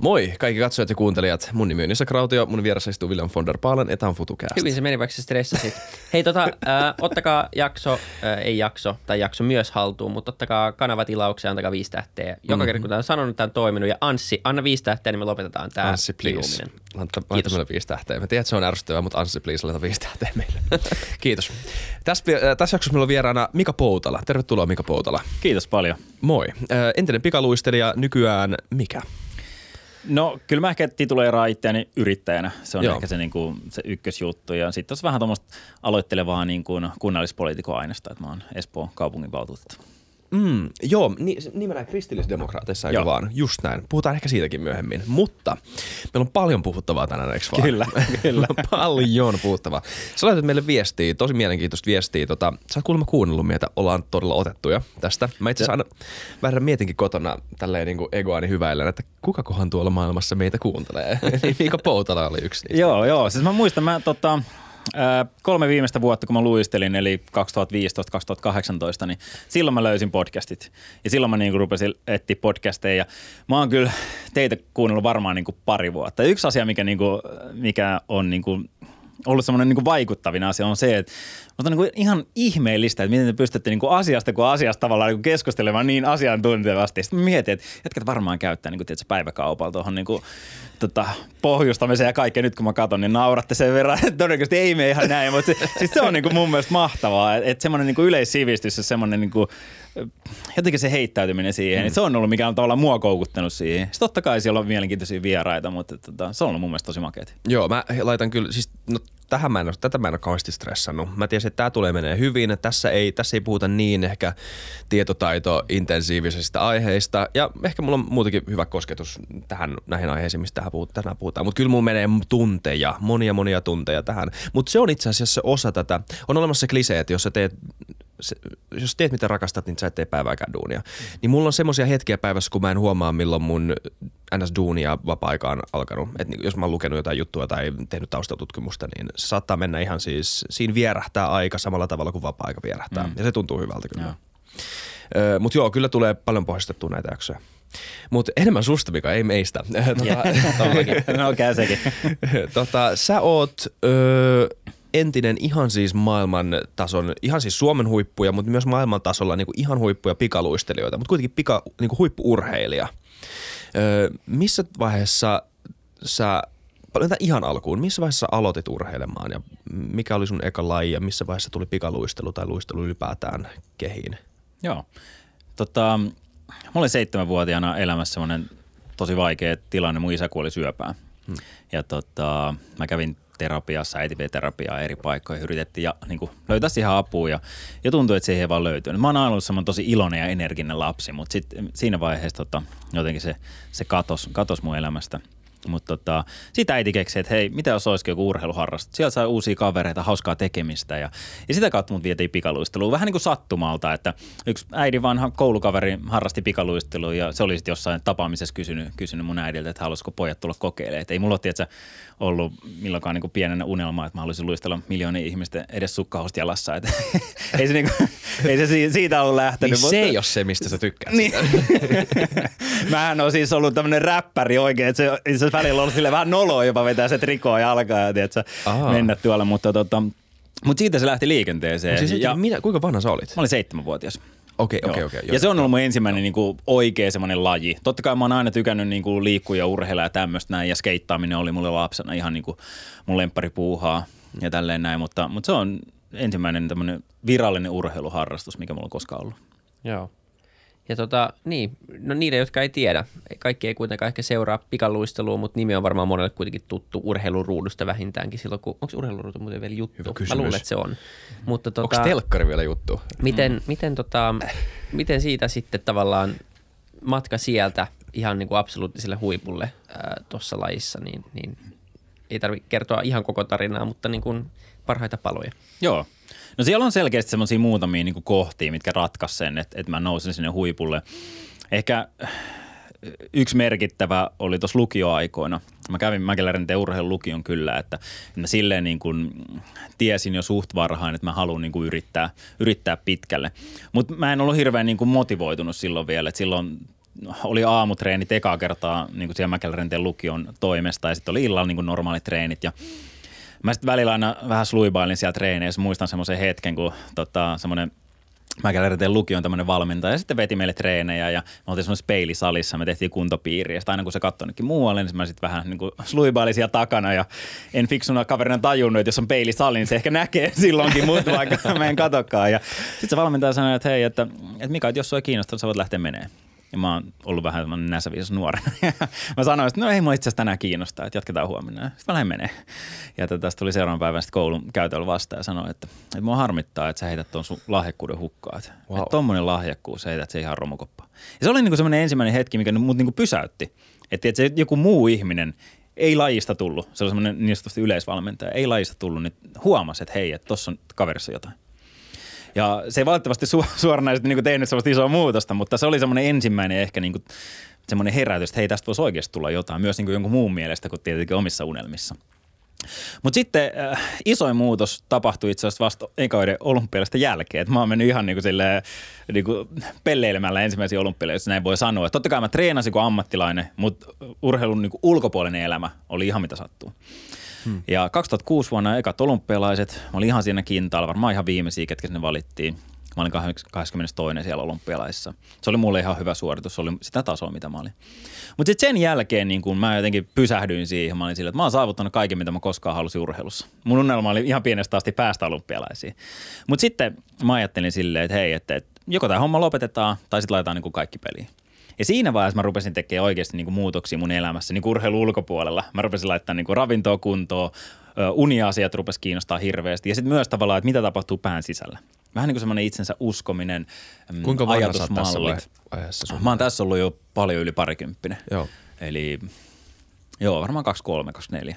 Moi kaikki katsojat ja kuuntelijat. Mun nimi on Isa Krautio, mun vieressä istuu William von der Paalen, etan FutuCast. Hyvin se meni, vaikka sä stressasit. Hei tota, äh, ottakaa jakso, äh, ei jakso, tai jakso myös haltuun, mutta ottakaa kanavatilauksia, antakaa viisi tähteä. Joka mm-hmm. kerta kun tämä on sanonut, tämä on toiminut. Ja Anssi, anna viisi tähteä, niin me lopetetaan tämä Anssi, please. Laita, laita meille viisi tähteä. Mä tiedän, että se on ärsyttävää, mutta Anssi, please, laita viisi tähteä meille. Kiitos. Tässä, äh, tässä jaksossa meillä on vieraana Mika Poutala. Tervetuloa Mika Poutala. Kiitos paljon. Moi. Äh, entinen pikaluistelija, nykyään mikä? No kyllä mä ehkä tituleeraan itseäni yrittäjänä. Se on Joo. ehkä se, niin kuin, se ykkösjuttu. Ja sitten olisi vähän tuommoista aloittelevaa niin kuin kunnallispoliitikon aineesta, että mä oon Espoon kaupunginvaltuutettu. Mm, joo, ni, nimenomaan kristillisdemokraateissa, eikö vaan? Just näin. Puhutaan ehkä siitäkin myöhemmin. Mutta meillä on paljon puhuttavaa tänään, eikö vaan? Kyllä, kyllä. paljon puhuttavaa. Sä laitat meille viestiä, tosi mielenkiintoista viestiä. Tota, sä oot kuulemma kuunnellut meitä, ollaan todella otettuja tästä. Mä itse asiassa aina vähän mietinkin kotona tälleen niin kuin egoani hyväillen, että kuka kohan tuolla maailmassa meitä kuuntelee. Miika Poutala oli yksi niistä. joo, joo. Siis mä muistan, mä tota, kolme viimeistä vuotta, kun mä luistelin, eli 2015-2018, niin silloin mä löysin podcastit. Ja silloin mä niin kuin rupesin etsiä podcasteja. Ja mä oon kyllä teitä kuunnellut varmaan niin kuin pari vuotta. Yksi asia, mikä, niin kuin, mikä on niin kuin ollut semmoinen niin vaikuttavin asia on se, että on niin ihan ihmeellistä, että miten te pystytte niin kuin asiasta kuin asiasta tavallaan niin keskustelemaan niin asiantuntevasti. Sitten mietin, että jätkät varmaan käyttää niin kuin, tiedätkö, päiväkaupalla tuohon niin kuin, tota, pohjustamiseen ja kaikkea. Nyt kun mä katson, niin nauratte sen verran, että todennäköisesti ei mene ihan näin. Mutta se, siis se on niin kuin mun mielestä mahtavaa, että, että semmoinen niin kuin yleissivistys ja semmoinen niin kuin, jotenkin se heittäytyminen siihen, mm. se on ollut mikä on tavallaan mua koukuttanut siihen. Sitten totta kai siellä on mielenkiintoisia vieraita, mutta tota, se on ollut mun mielestä tosi makeet. Joo, mä laitan kyllä, siis no, tähän mä en tätä mä en ole kauheasti stressannut. Mä tiesin, että tämä tulee menee hyvin, että tässä ei, tässä ei puhuta niin ehkä tietotaito intensiivisistä aiheista. Ja ehkä mulla on muutenkin hyvä kosketus tähän näihin aiheisiin, mistä tähän puhutaan, tänään puhutaan. Mutta kyllä mulla menee tunteja, monia monia tunteja tähän. Mutta se on itse asiassa osa tätä. On olemassa se klisee, että jos sä teet se, jos teet mitä rakastat, niin sä et tee päivääkään duunia. Mm. Niin mulla on semmoisia hetkiä päivässä, kun mä en huomaa, milloin mun NS-duunia vapaa-aika on alkanut. Et jos mä oon lukenut jotain juttua tai tehnyt taustatutkimusta, niin se saattaa mennä ihan siis, siinä vierähtää aika samalla tavalla kuin vapaa-aika vierähtää. Mm. Ja se tuntuu hyvältä kyllä. Mutta joo, kyllä tulee paljon pohjistettua näitä jaksoja. Mutta enemmän susta, mikä ei meistä. tota, no käy sekin. tota, sä oot öö, entinen ihan siis maailman tason, ihan siis Suomen huippuja, mutta myös maailman tasolla niin kuin ihan huippuja pikaluistelijoita, mutta kuitenkin pika, niin kuin huippuurheilija. Öö, missä vaiheessa sä, paljon ihan alkuun, missä vaiheessa aloitit urheilemaan ja mikä oli sun eka laji ja missä vaiheessa tuli pikaluistelu tai luistelu ylipäätään kehiin? Joo, tota, mulla oli seitsemänvuotiaana elämässä semmoinen tosi vaikea tilanne, mun isä kuoli syöpään. Hmm. Ja tota, mä kävin terapiassa, äitivterapiaa eri paikkoihin, yritettiin ja, niin kuin, löytää siihen apua ja, ja tuntui, että se ei vaan löytyy. Mä oon aina ollut semmoinen tosi iloinen ja energinen lapsi, mutta sitten siinä vaiheessa tota, jotenkin se, se katos, katos mun elämästä – mutta tota, sitä äiti keksi, että hei, mitä jos olisikin joku urheiluharrastus. Sieltä sai uusia kavereita, hauskaa tekemistä ja, ja sitä kautta mut vietiin pikaluisteluun. Vähän niin kuin sattumalta, että yksi äidin vanha koulukaveri harrasti pikaluistelua ja se oli sitten jossain tapaamisessa kysynyt, kysynyt mun äidiltä, että haluaisiko pojat tulla kokeilemaan. Et ei mulla ole ollut milloinkaan niin kuin pienenä unelma, että mä haluaisin luistella miljoonia ihmisten edes sukkahost jalassa. Et, ei, se niin kuin, ei se siitä ollut lähtenyt. Niin mutta... se ei ole se, mistä sä tykkäät. niin. Mähän on siis ollut tämmöinen räppäri oikein, että se, se välillä ollut sille vähän noloa jopa vetää se trikoa ja alkaa ja tiedätkö, mennä tuolla, mutta tota, mutta siitä se lähti liikenteeseen. Mut siis, ja, mitä, kuinka vanha sä olit? Mä olin seitsemänvuotias. Okei, okei, okei. Ja se on ollut mun ensimmäinen niin kuin, oikea semmoinen laji. Totta kai mä oon aina tykännyt niin kuin, liikkua ja urheilla ja tämmöistä näin. Ja skeittaaminen oli mulle lapsena ihan niin kuin, mun lempparipuuhaa ja tälleen näin. Mutta, mutta se on ensimmäinen tämmöinen virallinen urheiluharrastus, mikä mulla on koskaan ollut. Joo. Ja tota, niin, no niille, jotka ei tiedä, kaikki ei kuitenkaan ehkä seuraa pikaluistelua, mutta nimi on varmaan monelle kuitenkin tuttu urheiluruudusta vähintäänkin silloin, kun, onko urheiluruudu muuten vielä juttu? Mä luulen, että se on. Mutta tota, onko telkkari vielä juttu? Miten, mm. miten, tota, miten siitä sitten tavallaan matka sieltä ihan niin kuin absoluuttiselle huipulle tuossa lajissa, niin, niin ei tarvitse kertoa ihan koko tarinaa, mutta niin kuin parhaita paloja. Joo, No siellä on selkeästi semmoisia muutamia niin kohtia, mitkä ratkaisi sen, että, että mä nousin sinne huipulle. Ehkä äh, yksi merkittävä oli tuossa lukioaikoina. Mä kävin Mäkelärin urheilun lukion kyllä, että mä silleen niin kuin tiesin jo suht varhain, että mä haluan niin kuin yrittää, yrittää pitkälle. Mutta mä en ollut hirveän niin kuin motivoitunut silloin vielä, että silloin oli aamutreenit ekaa kertaa niin kuin siellä Mäkelärinteen lukion toimesta ja sitten oli illalla niin kuin normaalit treenit ja Mä sitten välillä aina vähän sluibailin siellä treeneissä. Muistan semmoisen hetken, kun tota, semmoinen Mäkelärinteen lukion tämmöinen valmentaja ja sitten veti meille treenejä ja me oltiin semmoisessa peilisalissa, me tehtiin kuntopiiriä ja sitten aina kun se katsoi jonnekin muualle, niin mä sitten vähän niin kuin sluibailin siellä takana ja en fiksuna kaverina tajunnut, että jos on peilisali, niin se ehkä näkee silloinkin mut, vaikka mä en katokaan. Ja sitten se valmentaja sanoi, että hei, että, että Mika, että jos sua ei kiinnostaa, sä voit lähteä menemään. Ja mä oon ollut vähän semmoinen näsäviisas nuorena. mä sanoin, että no ei mua itse asiassa tänään kiinnostaa, että jatketaan huomenna. Sitten mä lähden menee. Ja tästä tuli seuraavan päivän sitten koulun käytöllä vastaan ja sanoi, että, että mua harmittaa, että sä heität tuon sun lahjakkuuden hukkaan. Että, wow. että tommonen lahjakkuus, sä heität se ihan romukoppaan. Ja se oli niinku semmoinen ensimmäinen hetki, mikä mut niinku pysäytti. Että, että se joku muu ihminen ei lajista tullut, se oli semmoinen niin yleisvalmentaja, ei lajista tullut, niin huomasi, että hei, että tossa on kaverissa jotain. Ja se ei valitettavasti su- suoranaisesti niin tehnyt sellaista isoa muutosta, mutta se oli semmoinen ensimmäinen ehkä niin kuin, semmoinen herätys, että hei tästä voisi oikeasti tulla jotain, myös niin kuin jonkun muun mielestä kuin tietenkin omissa unelmissa. Mutta sitten äh, isoin muutos tapahtui itse asiassa vasta ekaiden olympialaisten jälkeen. Et mä oon mennyt ihan niinku silleen, niinku pelleilemällä ensimmäisiä olympialaisia, jos näin voi sanoa. Et totta kai mä treenasin kuin ammattilainen, mutta urheilun niinku ulkopuolinen elämä oli ihan mitä sattuu. Ja 2006 vuonna ekat olympialaiset, mä olin ihan siinä kintaalla, varmaan ihan viimeisiä, ketkä sinne valittiin. Mä olin 22. siellä olympialaisissa. Se oli mulle ihan hyvä suoritus, se oli sitä tasoa, mitä mä olin. Mutta sitten sen jälkeen niin kun mä jotenkin pysähdyin siihen, mä olin sille, että mä oon saavuttanut kaiken, mitä mä koskaan halusin urheilussa. Mun unelma oli ihan pienestä asti päästä olympialaisiin. Mutta sitten mä ajattelin silleen, että hei, että, että joko tämä homma lopetetaan tai sitten laitetaan niin kaikki peliin. Ja siinä vaiheessa mä rupesin tekemään oikeasti niin kuin muutoksia mun elämässä, niin urheilu ulkopuolella. Mä rupesin laittaa niin kuin ravintoa kuntoon, uniasiat rupesi kiinnostaa hirveästi. Ja sitten myös tavallaan, että mitä tapahtuu pään sisällä. Vähän niin kuin semmoinen itsensä uskominen, mm, Kuinka sä tässä vaiheessa? Mä oon tässä ollut jo paljon yli parikymppinen. Joo. Eli joo, varmaan 23, 24.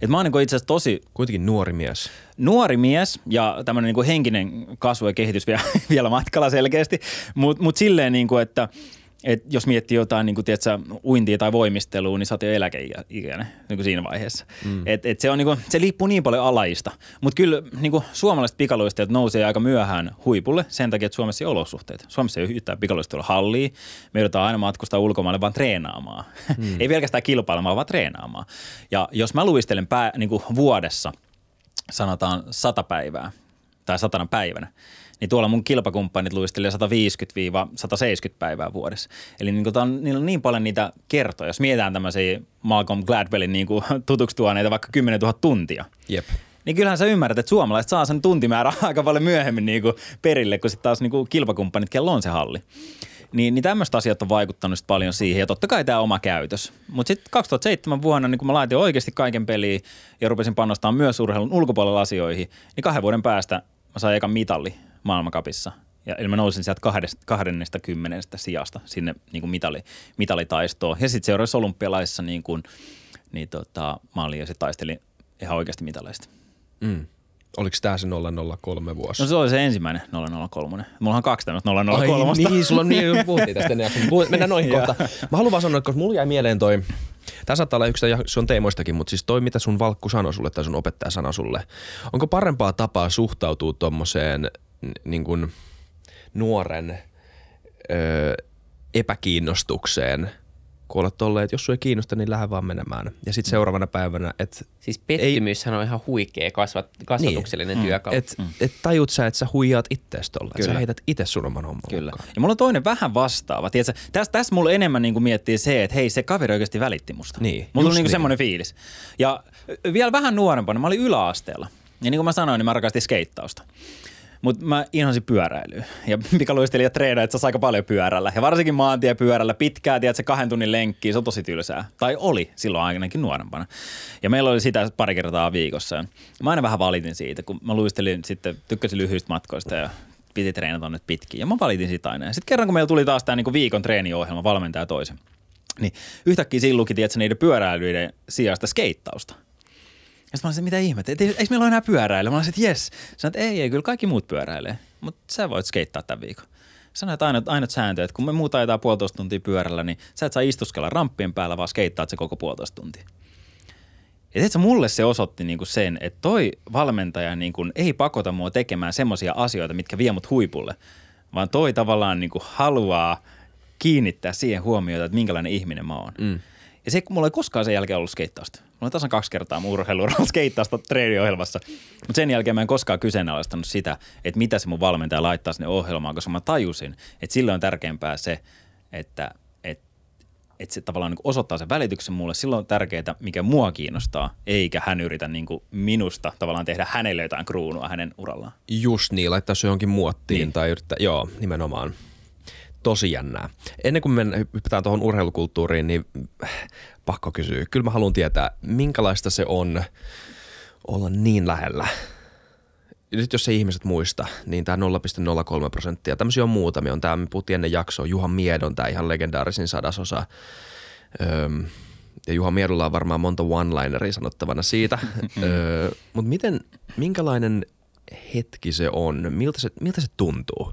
Et mä oon niin itse asiassa tosi... Kuitenkin nuori mies. Nuori mies ja tämmöinen niin henkinen kasvu ja kehitys vielä, vielä matkalla selkeästi, mutta mut silleen niin kuin, että – et jos miettii jotain niin kuin, tiedätkö, uintia tai voimistelua, niin sä oot jo eläkeikäinen niin siinä vaiheessa. Mm. Et, et se, on, niin kuin, se liippuu niin paljon alaista. Mutta kyllä niin kuin, suomalaiset pikaluistajat nousee aika myöhään huipulle sen takia, että Suomessa ei olosuhteet. Suomessa ei ole yhtään pikaluistelua hallia. Me joudutaan aina matkustaa ulkomaille vaan treenaamaan. Mm. ei pelkästään kilpailemaan, vaan treenaamaan. Ja jos mä luistelen pää, niin kuin vuodessa, sanotaan sata päivää tai satana päivänä, niin tuolla mun kilpakumppanit luistelee 150-170 päivää vuodessa. Eli niin on, niillä on niin paljon niitä kertoja. Jos mietitään tämmöisiä Malcolm Gladwellin niin kuin tutuksi tuoneita vaikka 10 000 tuntia. Jep. Niin kyllähän sä ymmärrät, että suomalaiset saa sen tuntimäärä aika paljon myöhemmin niin kuin perille, kun sitten taas niin kuin kilpakumppanit, kello on se halli. Niin, niin tämmöistä asiat on vaikuttanut paljon siihen ja totta kai tämä oma käytös. Mutta sitten 2007 vuonna, niin kun mä laitin oikeasti kaiken peliin ja rupesin panostamaan myös urheilun ulkopuolella asioihin, niin kahden vuoden päästä mä sain ekan mitalli maailmankapissa. Ja, eli mä nousin sieltä kahdesta, kahdennesta kymmenestä sijasta sinne niin kuin mitali, mitalitaistoon. Ja sitten seuraavassa olympialaisissa niin kuin, niin tota, mä olin ja sitten taistelin ihan oikeasti mitaleista. Mm. Oliko tämä se 003 vuosi? No se oli se ensimmäinen 003. Mulla on kaksi tämmöistä 003. Ai niin, sulla on niin, puhuttiin tästä ennen. Mennään noihin kohta. Mä haluan vaan sanoa, koska mulla jäi mieleen toi, Tämä saattaa olla yksi sun teemoistakin, mutta siis toi, mitä sun valkku sanoi sulle tai sun opettaja sanoi sulle. Onko parempaa tapaa suhtautua tuommoiseen niin kuin nuoren ö, epäkiinnostukseen, kun olet tolleen, että jos sinua ei kiinnosta, niin lähde vaan menemään. Ja sitten seuraavana päivänä, että... Siis pettymyshän ei, on ihan huikea kasvat, kasvatuksellinen niin, työkalu. Että mm. et tajut sä, että sä huijaat ittees tolle. Sä heität itse sun oman homman Kyllä. Ja mulla on toinen vähän vastaava. Tiedätkö, tässä, tässä mulla enemmän niin miettii se, että hei, se kaveri oikeasti välitti musta. Niin, mulla on niin niin. semmoinen fiilis. Ja vielä vähän nuorempana, mä olin yläasteella. Ja niin kuin mä sanoin, niin mä rakastin skeittausta. Mutta mä inhosin pyöräilyä. Ja pikaluistelija treenaa, että aika paljon pyörällä. Ja varsinkin maantiepyörällä pitkää, tiedät, se kahden tunnin lenkki, se on tosi tylsää. Tai oli silloin ainakin nuorempana. Ja meillä oli sitä pari kertaa viikossa. Mä aina vähän valitin siitä, kun mä luistelin sitten, tykkäsin lyhyistä matkoista ja piti treenata nyt pitkin. Ja mä valitin sitä aina. Sitten kerran, kun meillä tuli taas tämä niinku viikon treeniohjelma, valmentaja toisen, niin yhtäkkiä siinä luki, tiedätkö, niiden pyöräilyiden sijasta skeittausta – ja sitten mä olisin, mitä ihmettä, eikö meillä ole enää pyöräillä? Mä olisin, että jes. Sanoin, että ei, ei, kyllä kaikki muut pyöräilee, mutta sä voit skeittaa tämän viikon. Sanoin, että ainut, ainut sääntö, että kun me muuta ajetaan puolitoista tuntia pyörällä, niin sä et saa istuskella ramppien päällä, vaan skeittaat se koko puolitoista tuntia. Ja tiedätkö, mulle se osoitti niinku sen, että toi valmentaja niinku ei pakota mua tekemään semmoisia asioita, mitkä vie mut huipulle, vaan toi tavallaan niinku haluaa kiinnittää siihen huomiota, että minkälainen ihminen mä oon. Mm. Ja se, mulla ei koskaan sen jälkeen ollut skeittausta. Mulla on tasan kaksi kertaa mun urheiluuralla skeittausta treeniohjelmassa. Mutta sen jälkeen mä en koskaan kyseenalaistanut sitä, että mitä se mun valmentaja laittaa sinne ohjelmaan, koska mä tajusin, että silloin on tärkeämpää se, että et, et se tavallaan niin osoittaa sen välityksen mulle. Silloin on tärkeää, mikä mua kiinnostaa, eikä hän yritä niin minusta tavallaan tehdä hänelle jotain kruunua hänen urallaan. Just niin, laittaa se johonkin muottiin niin. tai yrittää, joo, nimenomaan tosi jännää. Ennen kuin mennään, hypätään tuohon urheilukulttuuriin, niin pakko kysyä. Kyllä mä haluan tietää, minkälaista se on olla niin lähellä. Nyt jos se ihmiset muista, niin tämä 0,03 prosenttia, tämmöisiä on muutamia. On tämä, me puhuttiin ennen jaksoa, Juha Miedon, tämä ihan legendaarisin sadasosa. Öm, ja Juha Miedolla on varmaan monta one-lineria sanottavana siitä. öö, Mutta miten, minkälainen hetki se on? Miltä se, miltä se tuntuu?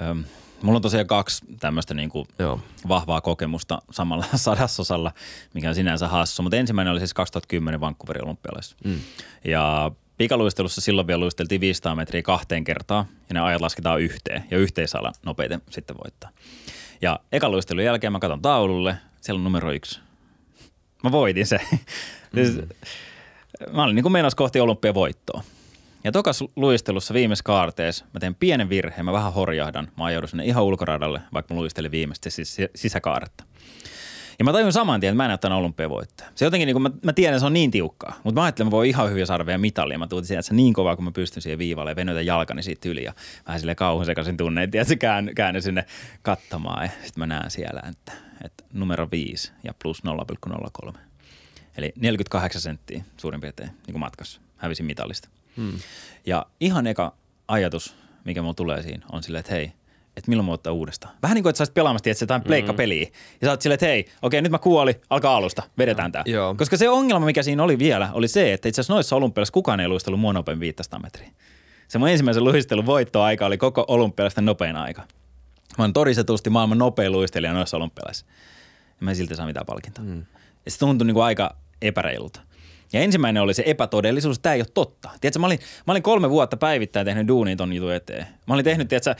Öm, mulla on tosiaan kaksi tämmöistä niin kuin Joo. vahvaa kokemusta samalla sadasosalla, mikä on sinänsä hassu. Mutta ensimmäinen oli siis 2010 Vancouverin olympialaisissa. Mm. Ja pikaluistelussa silloin vielä luisteltiin 500 metriä kahteen kertaan ja ne ajat lasketaan yhteen ja yhteisala nopeiten sitten voittaa. Ja ekan luistelun jälkeen mä katson taululle, siellä on numero yksi. Mä voitin se. Mm. mä olin niin kuin menossa kohti olympiavoittoa. Ja tokas luistelussa viimeisessä kaarteessa mä teen pienen virheen, mä vähän horjahdan. Mä ajaudun sinne ihan ulkoradalle, vaikka mä luistelin viimeistä siis sisäkaaretta. Ja mä tajun saman tien, että mä en näyttänyt olympiavoittaja. Se jotenkin, niin kuin mä, mä tiedän, että se on niin tiukkaa. Mutta mä ajattelin, että mä voin ihan hyvin saada vielä mitalia. Mä tuutin se niin kovaa, kun mä pystyn siihen viivalle ja venytän jalkani siitä yli. Ja vähän sille kauhun sekaisin tunne, että se kään, käännyn sinne katsomaan. Ja sitten mä näen siellä, että, että numero 5 ja plus 0,03. Eli 48 senttiä suurin piirtein niin matkassa. Hävisin mitalista. Hmm. Ja ihan eka ajatus, mikä mulla tulee siinä, on silleen, että hei, että milloin mä ottaa uudestaan. Vähän niin kuin, että sä olisit pelaamassa, että jotain pleikka-peliä. Ja sä oot silleen, että hei, okei, nyt mä kuoli, alkaa alusta, vedetään tää. Joo. Koska se ongelma, mikä siinä oli vielä, oli se, että itse asiassa noissa olympialaisissa kukaan ei luistellut mua nopein 500 metriä. Se mun ensimmäisen luistelun voittoaika oli koko olympialaisten nopein aika. Mä oon todistetusti maailman nopein luistelija noissa olympialaisissa. Ja mä en silti saa mitään palkintoa. Mm. Ja se tuntui niin kuin aika epäreilulta. Ja ensimmäinen oli se epätodellisuus, että tämä ei ole totta. Tiedätkö, mä olin, mä olin kolme vuotta päivittäin tehnyt duunia ton jutun eteen. Mä olin tehnyt, tiedätkö,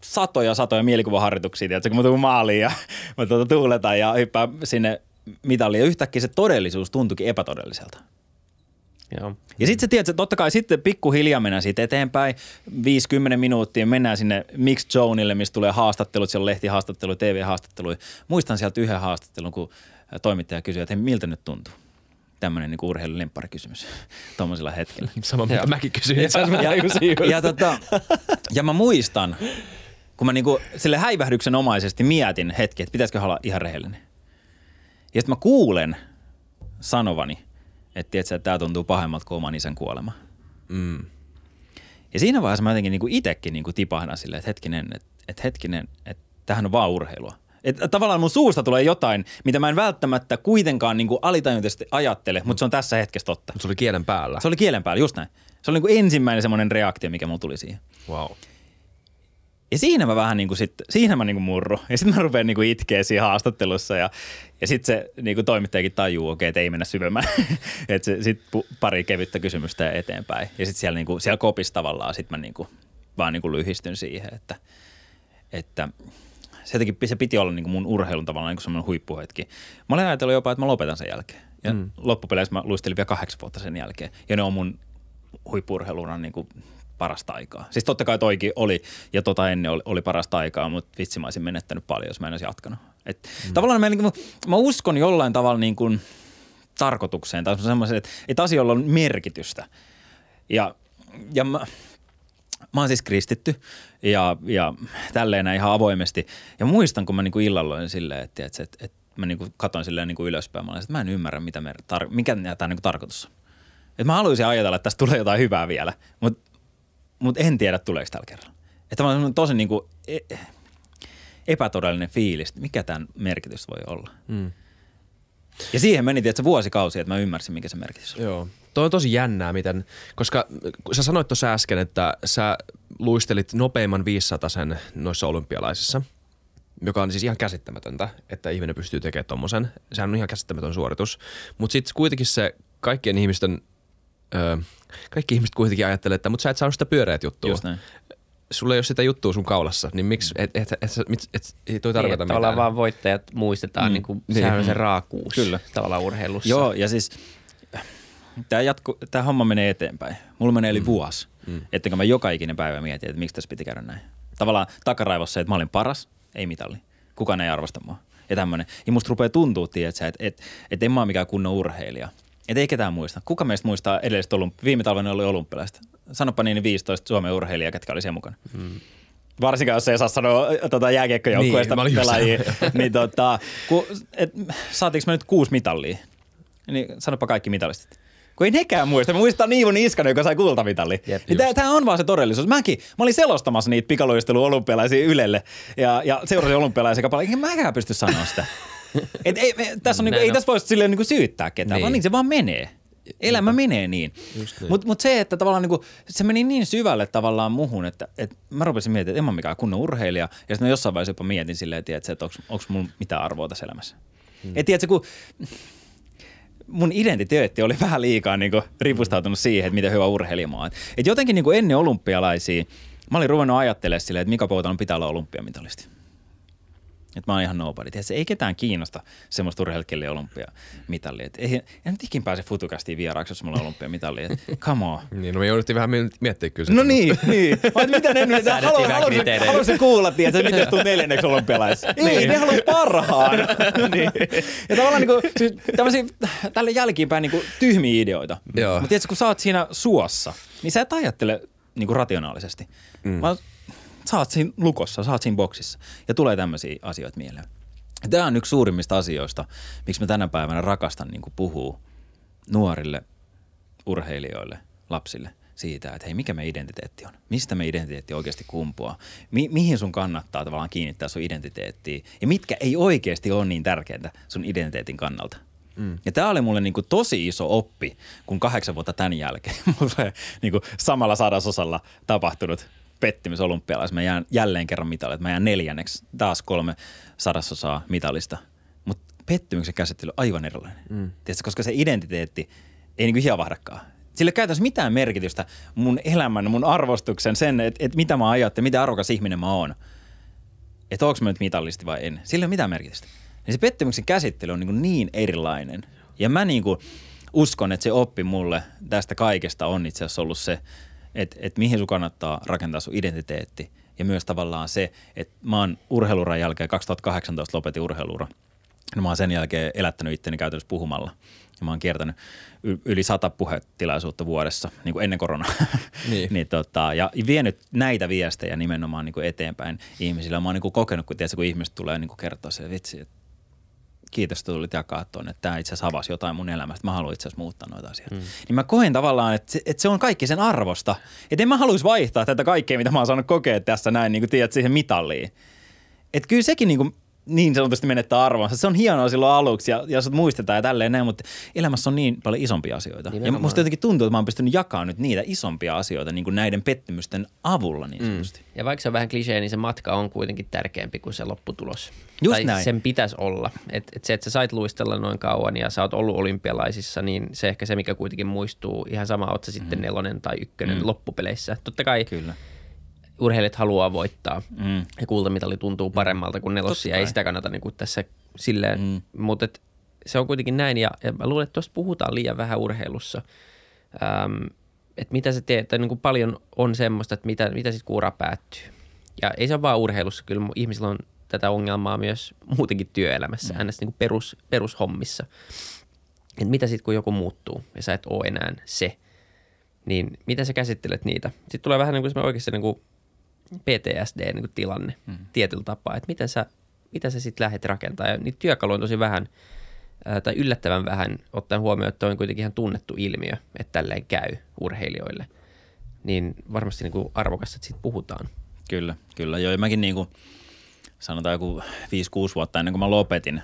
satoja satoja mielikuvaharjoituksia, tiedätkö, kun mä tuun maaliin ja mä tuota tuuletan ja hyppään sinne mitalliin. Ja yhtäkkiä se todellisuus tuntuikin epätodelliselta. Joo. Ja sitten se tiedät, totta kai sitten pikkuhiljaa mennään siitä eteenpäin, 50 minuuttia mennään sinne Mixed Zoneille, missä tulee haastattelut, siellä on lehtihaastattelu, TV-haastattelu. Muistan sieltä yhden haastattelun, kun toimittaja kysyi, että hei, miltä nyt tuntuu? Tämmöinen niin urheilun lempparikysymys tuommoisella hetkellä. Sama mitä mäkin kysyin. Ja, ja, ja, ja, tota, ja mä muistan, kun mä niinku sille häivähdyksenomaisesti mietin hetki, että pitäisikö olla ihan rehellinen. Ja sitten mä kuulen sanovani, että tiedätkö, että tämä tuntuu pahemmalta kuin oman isän kuolema. Mm. Ja siinä vaiheessa mä jotenkin niinku itsekin niinku tipahdan silleen, että hetkinen, että, että hetkinen, että tähän on vaan urheilua. Että tavallaan mun suusta tulee jotain, mitä mä en välttämättä kuitenkaan niinku alitajuntaisesti ajattele, mutta se on tässä hetkessä totta. Se oli kielen päällä. Se oli kielen päällä, just näin. Se oli niinku ensimmäinen semmoinen reaktio, mikä mulla tuli siihen. Wow. Ja siinä mä vähän niin kuin sit, siinä mä niin kuin murru. Ja sitten mä rupean niin kuin itkeä siinä haastattelussa ja, ja sitten se niin kuin toimittajakin tajuu, okei, okay, että ei mennä syvemmän. että se sitten pari kevyttä kysymystä eteenpäin. Ja sitten siellä, niin kuin, siellä kopissa tavallaan sit mä niin kuin, vaan niin kuin lyhistyn siihen, että, että se, jotenkin, se piti olla niin kuin mun urheilun tavallaan niin kuin semmoinen huippuhetki. Mä olin ajatellut jopa, että mä lopetan sen jälkeen. Ja mm. loppupeleissä mä luistelin vielä kahdeksan vuotta sen jälkeen. Ja ne on mun huippurheilunan niin kuin parasta aikaa. Siis totta kai toikin oli, ja tota ennen oli, oli parasta aikaa, mutta vitsi mä olisin menettänyt paljon, jos mä en olisi jatkanut. Et mm. Tavallaan mä, niin kuin, mä uskon jollain tavalla niin kuin tarkoitukseen tai semmoisen, että, että asioilla on merkitystä. Ja, ja mä, mä oon siis kristitty ja, ja tälleen ihan avoimesti. Ja muistan, kun mä niin kuin illalloin silleen, että, että, että, että mä niin kuin katoin silleen niin kuin ylöspäin. Mä olin, että mä en ymmärrä, mitä me tar- mikä tämä niin tarkoitus on. Että mä haluaisin ajatella, että tästä tulee jotain hyvää vielä, mutta mutta en tiedä tuleeko tällä kerralla. Että on tosi niin kuin e- epätodellinen fiilis, mikä tämän merkitys voi olla. Mm. Ja siihen meni tietysti vuosikausi, että mä ymmärsin, mikä se merkitys on. Joo. Toi on tosi jännää, miten, koska sä sanoit tuossa äsken, että sä luistelit nopeimman 500 sen noissa olympialaisissa, joka on siis ihan käsittämätöntä, että ihminen pystyy tekemään tommosen. Sehän on ihan käsittämätön suoritus. Mutta sitten kuitenkin se kaikkien ihmisten, öö, kaikki ihmiset kuitenkin ajattelee, että mutta sä et saanut sitä pyöreät juttua. Just näin. sulla ei ole sitä juttua sun kaulassa, niin miksi, et, et, et, et, et, et ei toi Niin, tarkoita että mitään. tavallaan vaan voittajat muistetaan, mm. niin kuin, Niin. sehän on se raakuus Kyllä. tavallaan urheilussa. Joo, ja siis tämä, jatku, tämä homma menee eteenpäin. Mulla menee yli mm. vuosi, mm. ettenkö mä joka ikinen päivä mietin, että miksi tässä piti käydä näin. Tavallaan takaraivossa se, että mä olin paras, ei mitalli. Kukaan ei arvosta mua. Ja tämmöinen. Ja musta rupeaa tuntua, että et, et, et en mä ole mikään kunnon urheilija. Että ei ketään muista. Kuka meistä muistaa edelliset olympi- viime talvena oli olympialaiset? Sanopa niin 15 Suomen urheilijaa, ketkä oli siellä mukana. Mm. Varsinkaan, jos ei saa sanoa tota, jääkiekkojoukkueesta Niin, pelaajia. niin tota, ku, et, saatiinko me nyt kuusi mitallia? Niin sanopa kaikki mitalistit. Kun ei nekään muista. Me muistetaan Niivo Niskanen, joka sai kultamitalli. Jep, Niin tämä on vaan se todellisuus. Mäkin, mä olin selostamassa niitä pikaluistelu olympialaisia Ylelle ja, ja seurasin olympialaisia paljon. Enkä mäkään pysty sanoa sitä. Et ei, me, tässä on, niinku, ei on. tässä voi silleen niinku syyttää ketään, niin. vaan Niin. se vaan menee. Elämä menee niin. niin. Mutta mut se, että tavallaan niinku, se meni niin syvälle tavallaan muhun, että, että mä rupesin miettimään, että en mä mikään kunnon urheilija. Ja sitten mä jossain vaiheessa jopa mietin silleen, että, että onko mulla mitään arvoa tässä elämässä. Hmm. Et tiedätkö, kun mun identiteetti oli vähän liikaa niin ripustautunut siihen, että miten hyvä urheilija mä oon. Et jotenkin niin ennen olympialaisia mä olin ruvennut ajattelemaan silleen, että Mika Poutalon pitää olla olympiamitalisti. Että mä oon ihan nobody. Tiedätkö, ei ketään kiinnosta semmoista urheilijat, kelle olympiamitallia. Et ei, en nyt ikin pääse futukastiin vieraaksi, jos mulla on olympiamitalli. Et Come on. Niin, no me jouduttiin vähän miettiä kyllä. No niin, niin. Vai mitä ne nyt, haluan, kriteereitä. haluaisin kuulla, tiedätkö, että miten tulet neljänneksi olympialaisessa. Ei, ne haluaa parhaan. niin. Ja tavallaan niin kuin, siis tämmöisiä tälle jälkiinpäin niin kuin tyhmiä ideoita. Joo. Mutta tiedätkö, kun sä oot siinä suossa, niin sä et ajattele niin kuin rationaalisesti. Mm. Vaan sä oot siinä lukossa, sä oot siinä boksissa ja tulee tämmöisiä asioita mieleen. Tämä on yksi suurimmista asioista, miksi mä tänä päivänä rakastan niin puhua nuorille urheilijoille, lapsille siitä, että hei, mikä me identiteetti on? Mistä me identiteetti oikeasti kumpuaa? Mi- mihin sun kannattaa tavallaan kiinnittää sun identiteettiin? Ja mitkä ei oikeasti ole niin tärkeintä sun identiteetin kannalta? Mm. Ja tämä oli mulle niinku tosi iso oppi, kun kahdeksan vuotta tämän jälkeen mulle niinku samalla sadasosalla tapahtunut pettymys olympialaisessa. Mä jään jälleen kerran mitalit. Mä jään neljänneksi, taas kolme sadasosaa mitalista. Mutta pettymyksen käsittely on aivan erilainen. Mm. Tiedätkö, koska se identiteetti ei niinku hiavahdakaan. Sillä ei käytännössä mitään merkitystä mun elämän, mun arvostuksen, sen, että et mitä mä ajattelen, mitä arvokas ihminen mä oon. Että onko mä nyt mitallisti vai en. Sillä ei ole mitään merkitystä. Niin se pettymyksen käsittely on niin, niin erilainen. Ja mä niin kuin uskon, että se oppi mulle tästä kaikesta on itse asiassa ollut se, että, että mihin sun kannattaa rakentaa sun identiteetti. Ja myös tavallaan se, että mä oon urheiluran jälkeen, 2018 lopetin urheiluura. No mä oon sen jälkeen elättänyt itteni käytännössä puhumalla. Ja mä oon kiertänyt yli sata puhetilaisuutta vuodessa, niin kuin ennen koronaa. Niin. niin tota, ja vienyt näitä viestejä nimenomaan niin kuin eteenpäin ihmisille. Mä oon niin kuin kokenut, kun, tiedätkö, kun ihmiset tulee niin kuin kertoa se, vitsi, että kiitos, että tulit jakaa tuonne, että tämä itse asiassa avasi jotain mun elämästä. Mä haluan itse asiassa muuttaa noita asioita. Mm. Niin mä koen tavallaan, että se, että se on kaikki sen arvosta. Että en mä haluaisi vaihtaa tätä kaikkea, mitä mä oon saanut kokea tässä näin, niin kuin tiedät, siihen mitalliin. Että kyllä sekin niin, kuin niin sanotusti menettää arvonsa. Se on hienoa silloin aluksi ja, ja sut muistetaan ja tälleen näin, mutta elämässä on niin paljon isompia asioita. Nimenomaan. Ja musta jotenkin tuntuu, että mä oon pystynyt jakamaan nyt niitä isompia asioita niin kuin näiden pettymysten avulla niin sanotusti. Mm. Ja vaikka se on vähän klisee, niin se matka on kuitenkin tärkeämpi kuin se lopputulos. Just tai näin. sen pitäisi olla. Et, et se, että sä sait luistella noin kauan ja sä oot ollut olympialaisissa, niin se ehkä se, mikä kuitenkin muistuu, ihan sama, oot sä sitten nelonen tai ykkönen Mm. loppupeleissä. Totta kai Kyllä. Urheilijat haluaa voittaa Mm. ja kultamitali tuntuu paremmalta kuin nelossia. Ei sitä kannata niin kuin tässä silleen, Mm. mm. mutta et, se on kuitenkin näin ja, ja mä luulen, että tuosta puhutaan liian vähän urheilussa. Ähm, että mitä se teet, tai niin kuin paljon on semmoista, että mitä, mitä sitten kuura päättyy. Ja ei se ole vaan urheilussa, kyllä ihmisillä on tätä ongelmaa myös muutenkin työelämässä, mm. niin kuin perus, perushommissa. Et mitä sitten, kun joku muuttuu ja sä et ole enää se, niin miten sä käsittelet niitä? Sitten tulee vähän niin kuin oikeasti niin kuin PTSD-tilanne mm. tietyllä tapaa, että miten sä, mitä sä sitten lähdet rakentamaan. Ja niitä työkaluja on tosi vähän, tai yllättävän vähän, ottaen huomioon, että on kuitenkin ihan tunnettu ilmiö, että tälleen käy urheilijoille. Niin varmasti niin kuin arvokasta, että siitä puhutaan. Kyllä, kyllä. Joo, ja mäkin niin kuin, sanotaan joku 5-6 vuotta ennen kuin mä lopetin,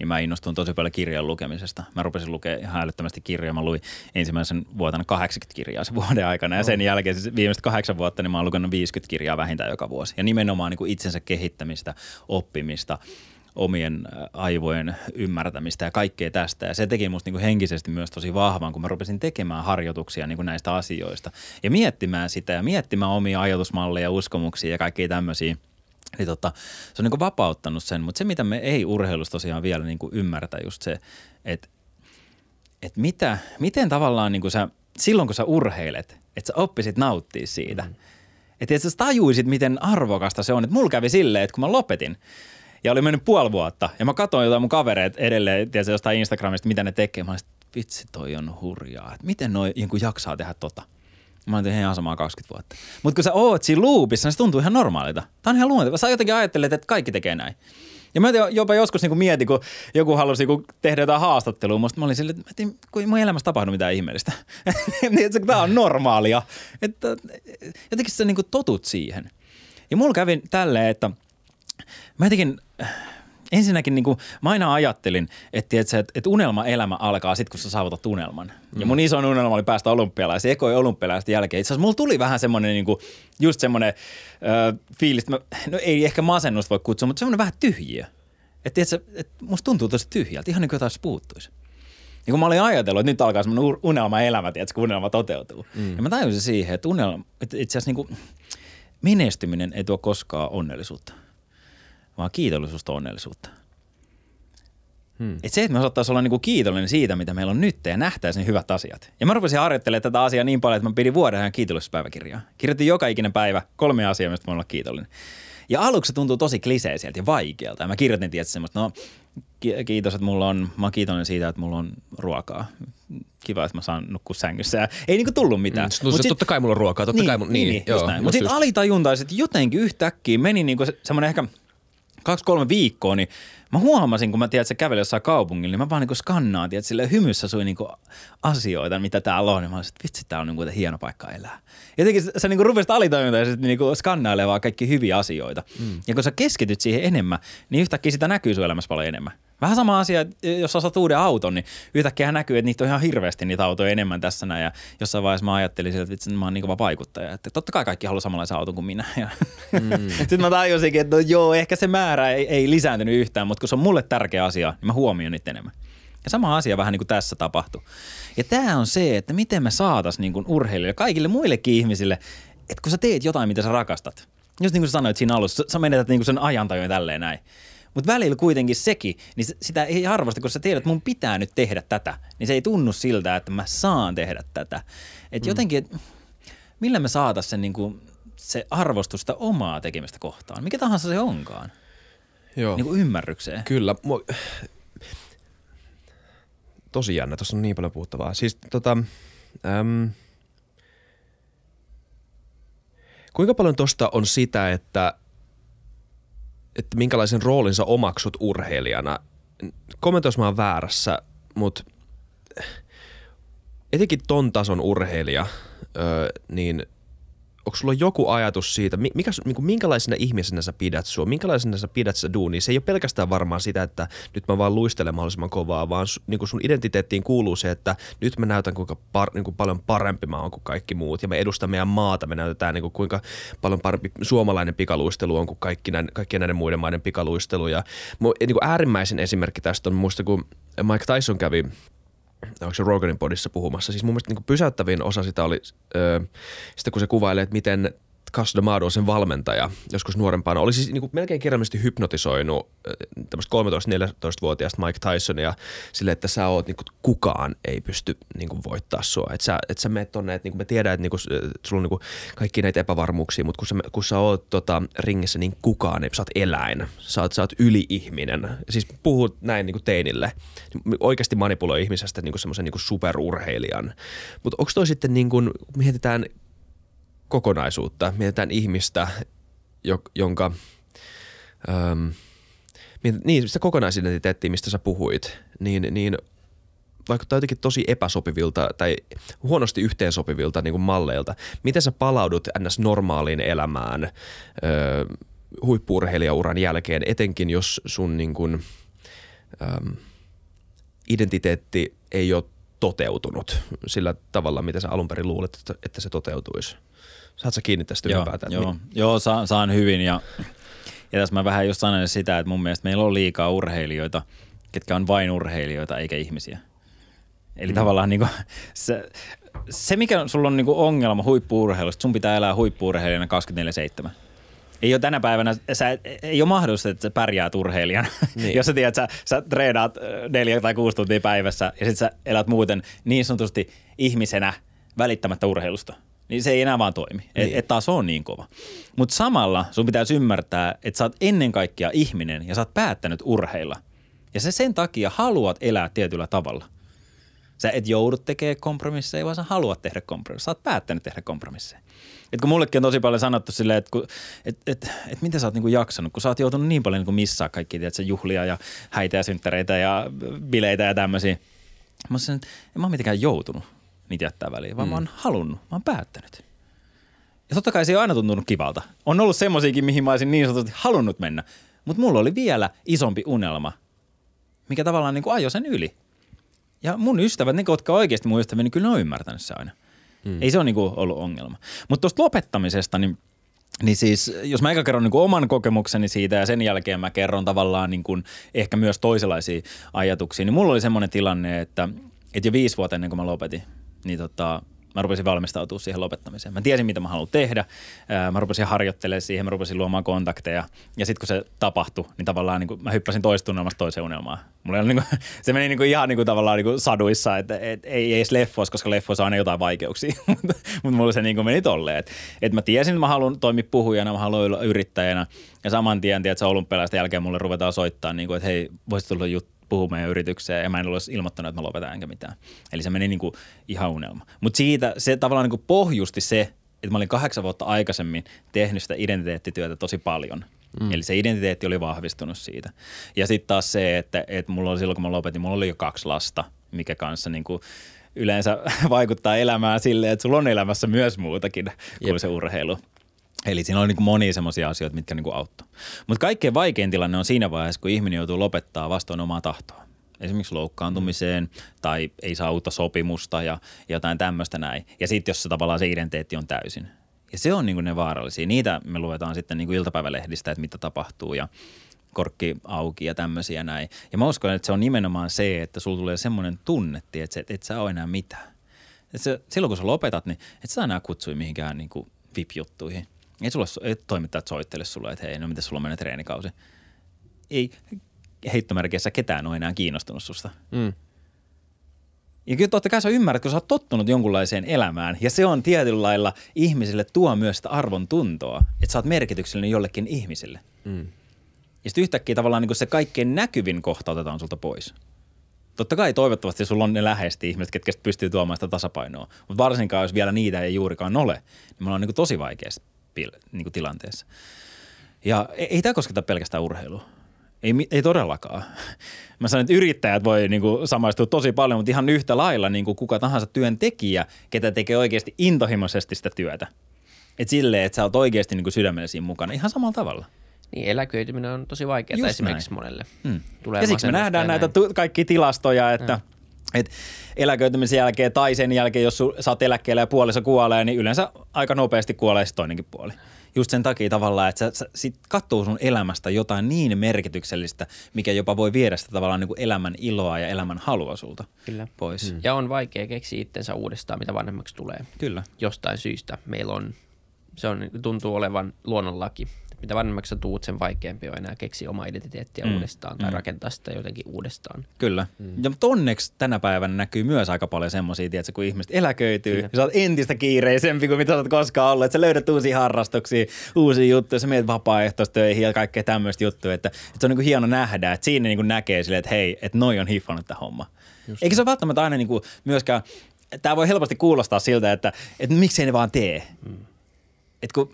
niin mä innostuin tosi paljon kirjan lukemisesta. Mä rupesin lukemaan ihan älyttömästi kirjoja. Mä luin ensimmäisen vuotena 80 kirjaa sen vuoden aikana ja sen jälkeen siis viimeiset kahdeksan vuotta niin mä oon lukenut 50 kirjaa vähintään joka vuosi. Ja nimenomaan niin kuin itsensä kehittämistä, oppimista, omien aivojen ymmärtämistä ja kaikkea tästä. Ja se teki musta niin henkisesti myös tosi vahvan, kun mä rupesin tekemään harjoituksia niin näistä asioista ja miettimään sitä ja miettimään omia ajatusmalleja, uskomuksia ja kaikkia tämmöisiä. Niin tota, se on niin vapauttanut sen, mutta se mitä me ei urheilussa tosiaan vielä niin ymmärtä just se, että, että mitä, miten tavallaan niin sä, silloin kun sä urheilet, että sä oppisit nauttia siitä. Mm. Että et sä tajuisit, miten arvokasta se on. Että mulla kävi silleen, että kun mä lopetin, ja oli mennyt puoli vuotta. Ja mä katsoin jotain mun kavereita edelleen, tiedätkö, jostain Instagramista, mitä ne tekee. Mä olin, vitsi toi on hurjaa. Että miten noi joku jaksaa tehdä tota. Mä olin ihan samaa 20 vuotta. Mutta kun sä oot siinä loopissa, niin se tuntuu ihan normaalita. Tää on ihan luontevaa. Sä jotenkin ajattelet, että kaikki tekee näin. Ja mä jopa joskus niin mietin, kun joku halusi niin tehdä jotain haastattelua, musta mä olin silleen, että mä kun mun elämässä tapahdu mitään ihmeellistä. niin, tämä on normaalia. Että, jotenkin sä niin totut siihen. Ja mulla kävi tälleen, että mä jotenkin ensinnäkin niin kuin, mä aina ajattelin, että, että, että unelma-elämä alkaa sitten, kun sä saavutat unelman. Mm. Ja mun iso unelma oli päästä olympialaisiin, ekoi olympialaisten jälkeen. Itse asiassa mulla tuli vähän semmoinen, niin kuin, just semmoinen äh, fiilis, että mä, no ei ehkä masennusta voi kutsua, mutta semmoinen vähän tyhjiö. Että, että, että musta tuntuu tosi tyhjältä, ihan niin kuin jotain puuttuisi. Ja kun mä olin ajatellut, että nyt alkaa semmoinen unelma-elämä, tiedätkö, kun unelma toteutuu. Mm. Ja mä tajusin siihen, että, unelma, että itse asiassa niin kuin, menestyminen ei tuo koskaan onnellisuutta, vaan kiitollisuus on onnellisuutta. Hmm. Et se, että me osattaisiin olla niinku kiitollinen siitä, mitä meillä on nyt ja nähtäisiin hyvät asiat. Ja mä rupesin harjoittelemaan tätä asiaa niin paljon, että mä pidin vuoden ajan kiitollisuuspäiväkirjaa. Kirjoitin joka ikinen päivä kolme asiaa, mistä voin olla kiitollinen. Ja aluksi se tuntuu tosi kliseiseltä ja vaikealta. Ja mä kirjoitin tietysti semmoista, no kiitos, että mulla on, mä oon kiitollinen siitä, että mulla on ruokaa. Kiva, että mä saan nukkua sängyssä. Ja ei niinku tullut mitään. Mm, Mut sit, totta kai mulla on ruokaa, totta niin, kai mulla, niin, niin, niin näin. Mutta sitten alitajuntaisesti jotenkin yhtäkkiä meni niinku semmoinen ehkä kaksi-kolme viikkoa, niin mä huomasin, kun mä tiedän, että se käveli jossain kaupungilla, niin mä vaan niin skannaan, tiedät, sille hymyssä sui niin asioita, mitä täällä on. Ja mä olisin, että vitsi, tää on niin hieno paikka elää. Jotenkin sä niin rupesit alitoimintaisesti niin skannailemaan kaikki hyviä asioita. Mm. Ja kun sä keskityt siihen enemmän, niin yhtäkkiä sitä näkyy sun elämässä paljon enemmän. Vähän sama asia, että jos sä saat uuden auton, niin yhtäkkiä näkyy, että niitä on ihan hirveästi niitä autoja enemmän tässä näin. Ja jossain vaiheessa mä ajattelin, että vitsi, mä oon niin kova vaikuttaja. Että totta kai kaikki haluaa samanlaisen auton kuin minä. Ja mm. Sitten mä tajusinkin, että no joo, ehkä se määrä ei, ei lisääntynyt yhtään, mutta kun se on mulle tärkeä asia, niin mä huomioon niitä enemmän. Ja sama asia vähän niin kuin tässä tapahtui. Ja tämä on se, että miten me saataisiin niin urheilijoille, kaikille muillekin ihmisille, että kun sä teet jotain, mitä sä rakastat. Just niin kuin sä sanoit siinä alussa, sä menetät niin kuin sen ajantajoin tälleen näin. Mutta välillä kuitenkin sekin, niin sitä ei arvosta, kun sä tiedät, että mun pitää nyt tehdä tätä, niin se ei tunnu siltä, että mä saan tehdä tätä. Että mm. jotenkin, et, millä me saataisiin sen niin kuin, se arvostusta omaa tekemistä kohtaan, mikä tahansa se onkaan. Joo. Niin kuin ymmärrykseen. Kyllä. Tosi jännä, tuossa on niin paljon puhuttavaa. Siis tota, äm, kuinka paljon tuosta on sitä, että että minkälaisen roolin sä omaksut urheilijana. Kommentois mä oon väärässä, mutta etenkin ton tason urheilija, öö, niin – onko sulla joku ajatus siitä, mikä, niin minkälaisena ihmisenä sä pidät sua, minkälaisena sä pidät sä duuni? Se ei ole pelkästään varmaan sitä, että nyt mä vaan luistelen mahdollisimman kovaa, vaan niin sun identiteettiin kuuluu se, että nyt mä näytän kuinka par, niin kuin paljon parempi mä oon kuin kaikki muut ja me edustamme meidän maata, me näytetään niin kuin kuinka paljon parempi suomalainen pikaluistelu on kuin kaikki näiden, kaikkien näiden muiden maiden pikaluistelu. Ja niin äärimmäisen esimerkki tästä on muista, kun Mike Tyson kävi onko se Roganin podissa puhumassa. Siis mun mielestä niin pysäyttävin osa sitä oli, ö, sitä kun se kuvailee, että miten Cas D'Amato, sen valmentaja, joskus nuorempana, oli siis niin kuin melkein kirjallisesti hypnotisoinut tämmöistä 13-14-vuotiaasta Mike Tysonia sille, että sä oot, niin kuin, kukaan ei pysty niin kuin, voittaa sua. Että sä, et sä meet tonne, että niin kuin me tiedään, että niin kuin, sulla on niin kuin, kaikki näitä epävarmuuksia, mutta kun sä, kun sä oot tota, ringissä, niin kukaan ei, sä oot eläin, sä oot, sä oot yli-ihminen. Siis puhut näin niin kuin teinille. Oikeasti manipuloi ihmisestä niin kuin semmoisen niin kuin superurheilijan. Mutta onko toi sitten, niin kuin, mietitään kokonaisuutta, mietitään ihmistä, jonka, ähm, niin sitä kokonaisidentiteettiä, mistä sä puhuit, niin, niin vaikuttaa jotenkin tosi epäsopivilta tai huonosti yhteensopivilta niin kuin malleilta. Miten sä palaudut ns. normaaliin elämään ö, huippurheilijauran jälkeen, etenkin jos sun niin kuin, ö, identiteetti ei ole toteutunut sillä tavalla, mitä sä alun perin luulet, että se toteutuisi? Saat sä kiinni tästä joo, ylipäätään? Joo, niin. joo saan, saan hyvin ja Ja tässä mä vähän just sanoin sitä, että mun mielestä meillä on liikaa urheilijoita, ketkä on vain urheilijoita eikä ihmisiä. Eli mm. tavallaan niin kuin, se, se, mikä sulla on niin kuin ongelma huippuurheilusta, sun pitää elää huippuurheilijana 24-7. Ei ole tänä päivänä, sä, ei ole mahdollista, että sä pärjäät urheilijana. Niin. Jos sä tiedät, että sä, sä treenaat neljä tai kuusi tuntia päivässä ja sit sä elät muuten niin sanotusti ihmisenä välittämättä urheilusta – niin se ei enää vaan toimi. Niin. Että et taas on niin kova. Mutta samalla sun pitäisi ymmärtää, että sä oot ennen kaikkea ihminen ja sä oot päättänyt urheilla. Ja sä sen takia haluat elää tietyllä tavalla. Sä et joudu tekemään kompromisseja, vaan sä haluat tehdä kompromisseja. Sä oot päättänyt tehdä kompromisseja. Et kun mullekin on tosi paljon sanottu silleen, että et, et, et miten sä oot niinku jaksanut, kun sä oot joutunut niin paljon niinku missaa kaikki tiedätkö, juhlia ja häitä ja synttäreitä ja bileitä ja tämmöisiä. Mä sanoin, että en mä ole mitenkään joutunut niitä jättää väliin, vaan mm. mä oon halunnut, mä oon päättänyt. Ja totta kai se ei ole aina tuntunut kivalta. On ollut semmosiakin, mihin mä olisin niin sanotusti halunnut mennä. Mutta mulla oli vielä isompi unelma, mikä tavallaan niin kuin ajoi sen yli. Ja mun ystävät, ne jotka oikeasti mun ystäviä, niin kyllä ne on ymmärtänyt se aina. Mm. Ei se ole niin kuin ollut ongelma. Mutta tuosta lopettamisesta, niin niin siis, jos mä eka kerron niin kuin oman kokemukseni siitä ja sen jälkeen mä kerron tavallaan niin kuin ehkä myös toisenlaisia ajatuksia, niin mulla oli semmoinen tilanne, että, että jo viisi vuotta ennen kuin mä lopetin, niin tota, mä rupesin valmistautumaan siihen lopettamiseen. Mä tiesin, mitä mä haluan tehdä. Mä rupesin harjoittelemaan siihen, mä rupesin luomaan kontakteja. Ja sitten kun se tapahtui, niin tavallaan niin mä hyppäsin toista unelmasta toiseen unelmaan. Mulla oli, niin kuin, se meni niin kuin, ihan niin kuin, tavallaan niin kuin saduissa, että et, ei edes leffoissa, koska leffoissa on aina jotain vaikeuksia. mutta mulla se niin kuin meni tolleen. Että et mä tiesin, että mä haluan toimia puhujana, mä haluan olla yrittäjänä. Ja saman tien, että olympialaisten jälkeen mulle ruvetaan soittaa, niin kuin, että hei, voisit tulla juttu puhua meidän yritykseen ja mä en olisi ilmoittanut, että mä lopetan enkä mitään. Eli se meni niin kuin ihan unelma. Mutta siitä se tavallaan kuin pohjusti se, että mä olin kahdeksan vuotta aikaisemmin tehnyt sitä identiteettityötä tosi paljon. Mm. Eli se identiteetti oli vahvistunut siitä. Ja sitten taas se, että, että mulla oli silloin, kun mä lopetin, mulla oli jo kaksi lasta, mikä kanssa niin kuin yleensä vaikuttaa elämään silleen, että sulla on elämässä myös muutakin kuin Jep. se urheilu. Eli siinä on niin monia semmoisia asioita, mitkä niin auttoi. Mutta kaikkein vaikein tilanne on siinä vaiheessa, kun ihminen joutuu lopettaa vastoin omaa tahtoa. Esimerkiksi loukkaantumiseen mm. tai ei saa uutta sopimusta ja jotain tämmöistä näin. Ja sitten jos se tavallaan se identiteetti on täysin. Ja se on niin ne vaarallisia. Niitä me luetaan sitten niin iltapäivälehdistä, että mitä tapahtuu ja korkki auki ja tämmöisiä näin. Ja mä uskon, että se on nimenomaan se, että sulla tulee semmoinen tunne, että et, et sä ole enää mitään. Et se, silloin kun sä lopetat, niin et sä enää kutsui mihinkään niin VIP-juttuihin – ei, sulla, ei toimittajat soittele sulle, että hei, no miten sulla menee treenikausi. Ei heittomerkeissä ketään ole enää kiinnostunut susta. Mm. Ja kyllä totta kai sä ymmärrät, kun sä oot tottunut jonkunlaiseen elämään, ja se on tietyllä lailla ihmisille tuo myös sitä arvon tuntoa, että sä oot merkityksellinen jollekin ihmisille. Mm. Ja sitten yhtäkkiä tavallaan niin se kaikkein näkyvin kohta otetaan sulta pois. Totta kai toivottavasti sulla on ne läheisesti ihmiset, ketkä pystyy tuomaan sitä tasapainoa, mutta varsinkaan jos vielä niitä ei juurikaan ole, niin me ollaan niin tosi vaikeasti niin tilanteessa. Ja ei, ei tämä kosketa pelkästään urheilua. Ei, ei todellakaan. Mä sanon, että yrittäjät voi niin kuin, samaistua tosi paljon, mutta ihan yhtä lailla niin kuin kuka tahansa työntekijä, ketä tekee oikeasti intohimoisesti sitä työtä. Että silleen, että sä oot oikeasti niin kuin sydämellisiin mukana ihan samalla tavalla. Niin, eläköityminen on tosi vaikeaa esimerkiksi näin. monelle. Hmm. Tulee ja siksi me nähdään näitä tu- kaikki tilastoja, että hmm. Et eläköitymisen jälkeen tai sen jälkeen, jos sä oot eläkkeellä ja puoliso kuolee, niin yleensä aika nopeasti kuolee se toinenkin puoli. Just sen takia tavallaan, että sä, sä sit katsoo sun elämästä jotain niin merkityksellistä, mikä jopa voi viedä sitä tavallaan niin kuin elämän iloa ja elämän halua sulta Kyllä. pois. Mm. Ja on vaikea keksiä itsensä uudestaan, mitä vanhemmaksi tulee. Kyllä. Jostain syystä meillä on, se on, tuntuu olevan luonnonlaki mitä vanhemmaksi sä tuut, sen vaikeampi on enää keksiä omaa identiteettiä mm. uudestaan tai mm. rakentaa sitä jotenkin uudestaan. Kyllä. Mm. Ja mutta onneksi tänä päivänä näkyy myös aika paljon semmoisia, tiedätkö, kun ihmiset eläköityy, Kyllä. ja sä oot entistä kiireisempi kuin mitä sä oot koskaan ollut, että sä löydät uusia harrastuksia, uusia juttuja, sä menet vapaaehtoistöihin ja kaikkea tämmöistä juttuja, että, että se on niin kuin hieno nähdä, että siinä niin kuin näkee silleen, että hei, että noi on hiffannut tämä homma. Just Eikä se ole välttämättä aina niin kuin myöskään, tämä voi helposti kuulostaa siltä, että, että miksei ne vaan tee. Mm. Että kun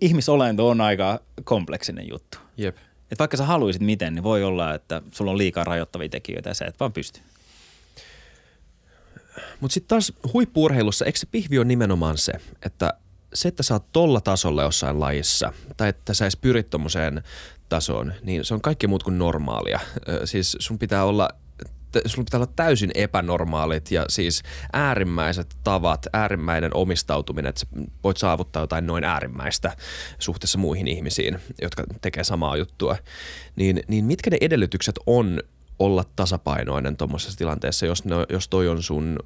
ihmisolento on aika kompleksinen juttu. Jep. Et vaikka sä haluaisit miten, niin voi olla, että sulla on liikaa rajoittavia tekijöitä ja sä et vaan pysty. Mutta sitten taas huippuurheilussa, eikö se pihvi on nimenomaan se, että se, että sä oot tolla tasolla jossain lajissa, tai että sä edes pyrit tommoseen tasoon, niin se on kaikki muut kuin normaalia. Siis sun pitää olla sulla pitää olla täysin epänormaalit ja siis äärimmäiset tavat, äärimmäinen omistautuminen, että voit saavuttaa jotain noin äärimmäistä suhteessa muihin ihmisiin, jotka tekee samaa juttua. Niin, niin mitkä ne edellytykset on olla tasapainoinen tuommoisessa tilanteessa, jos, ne, jos toi on sun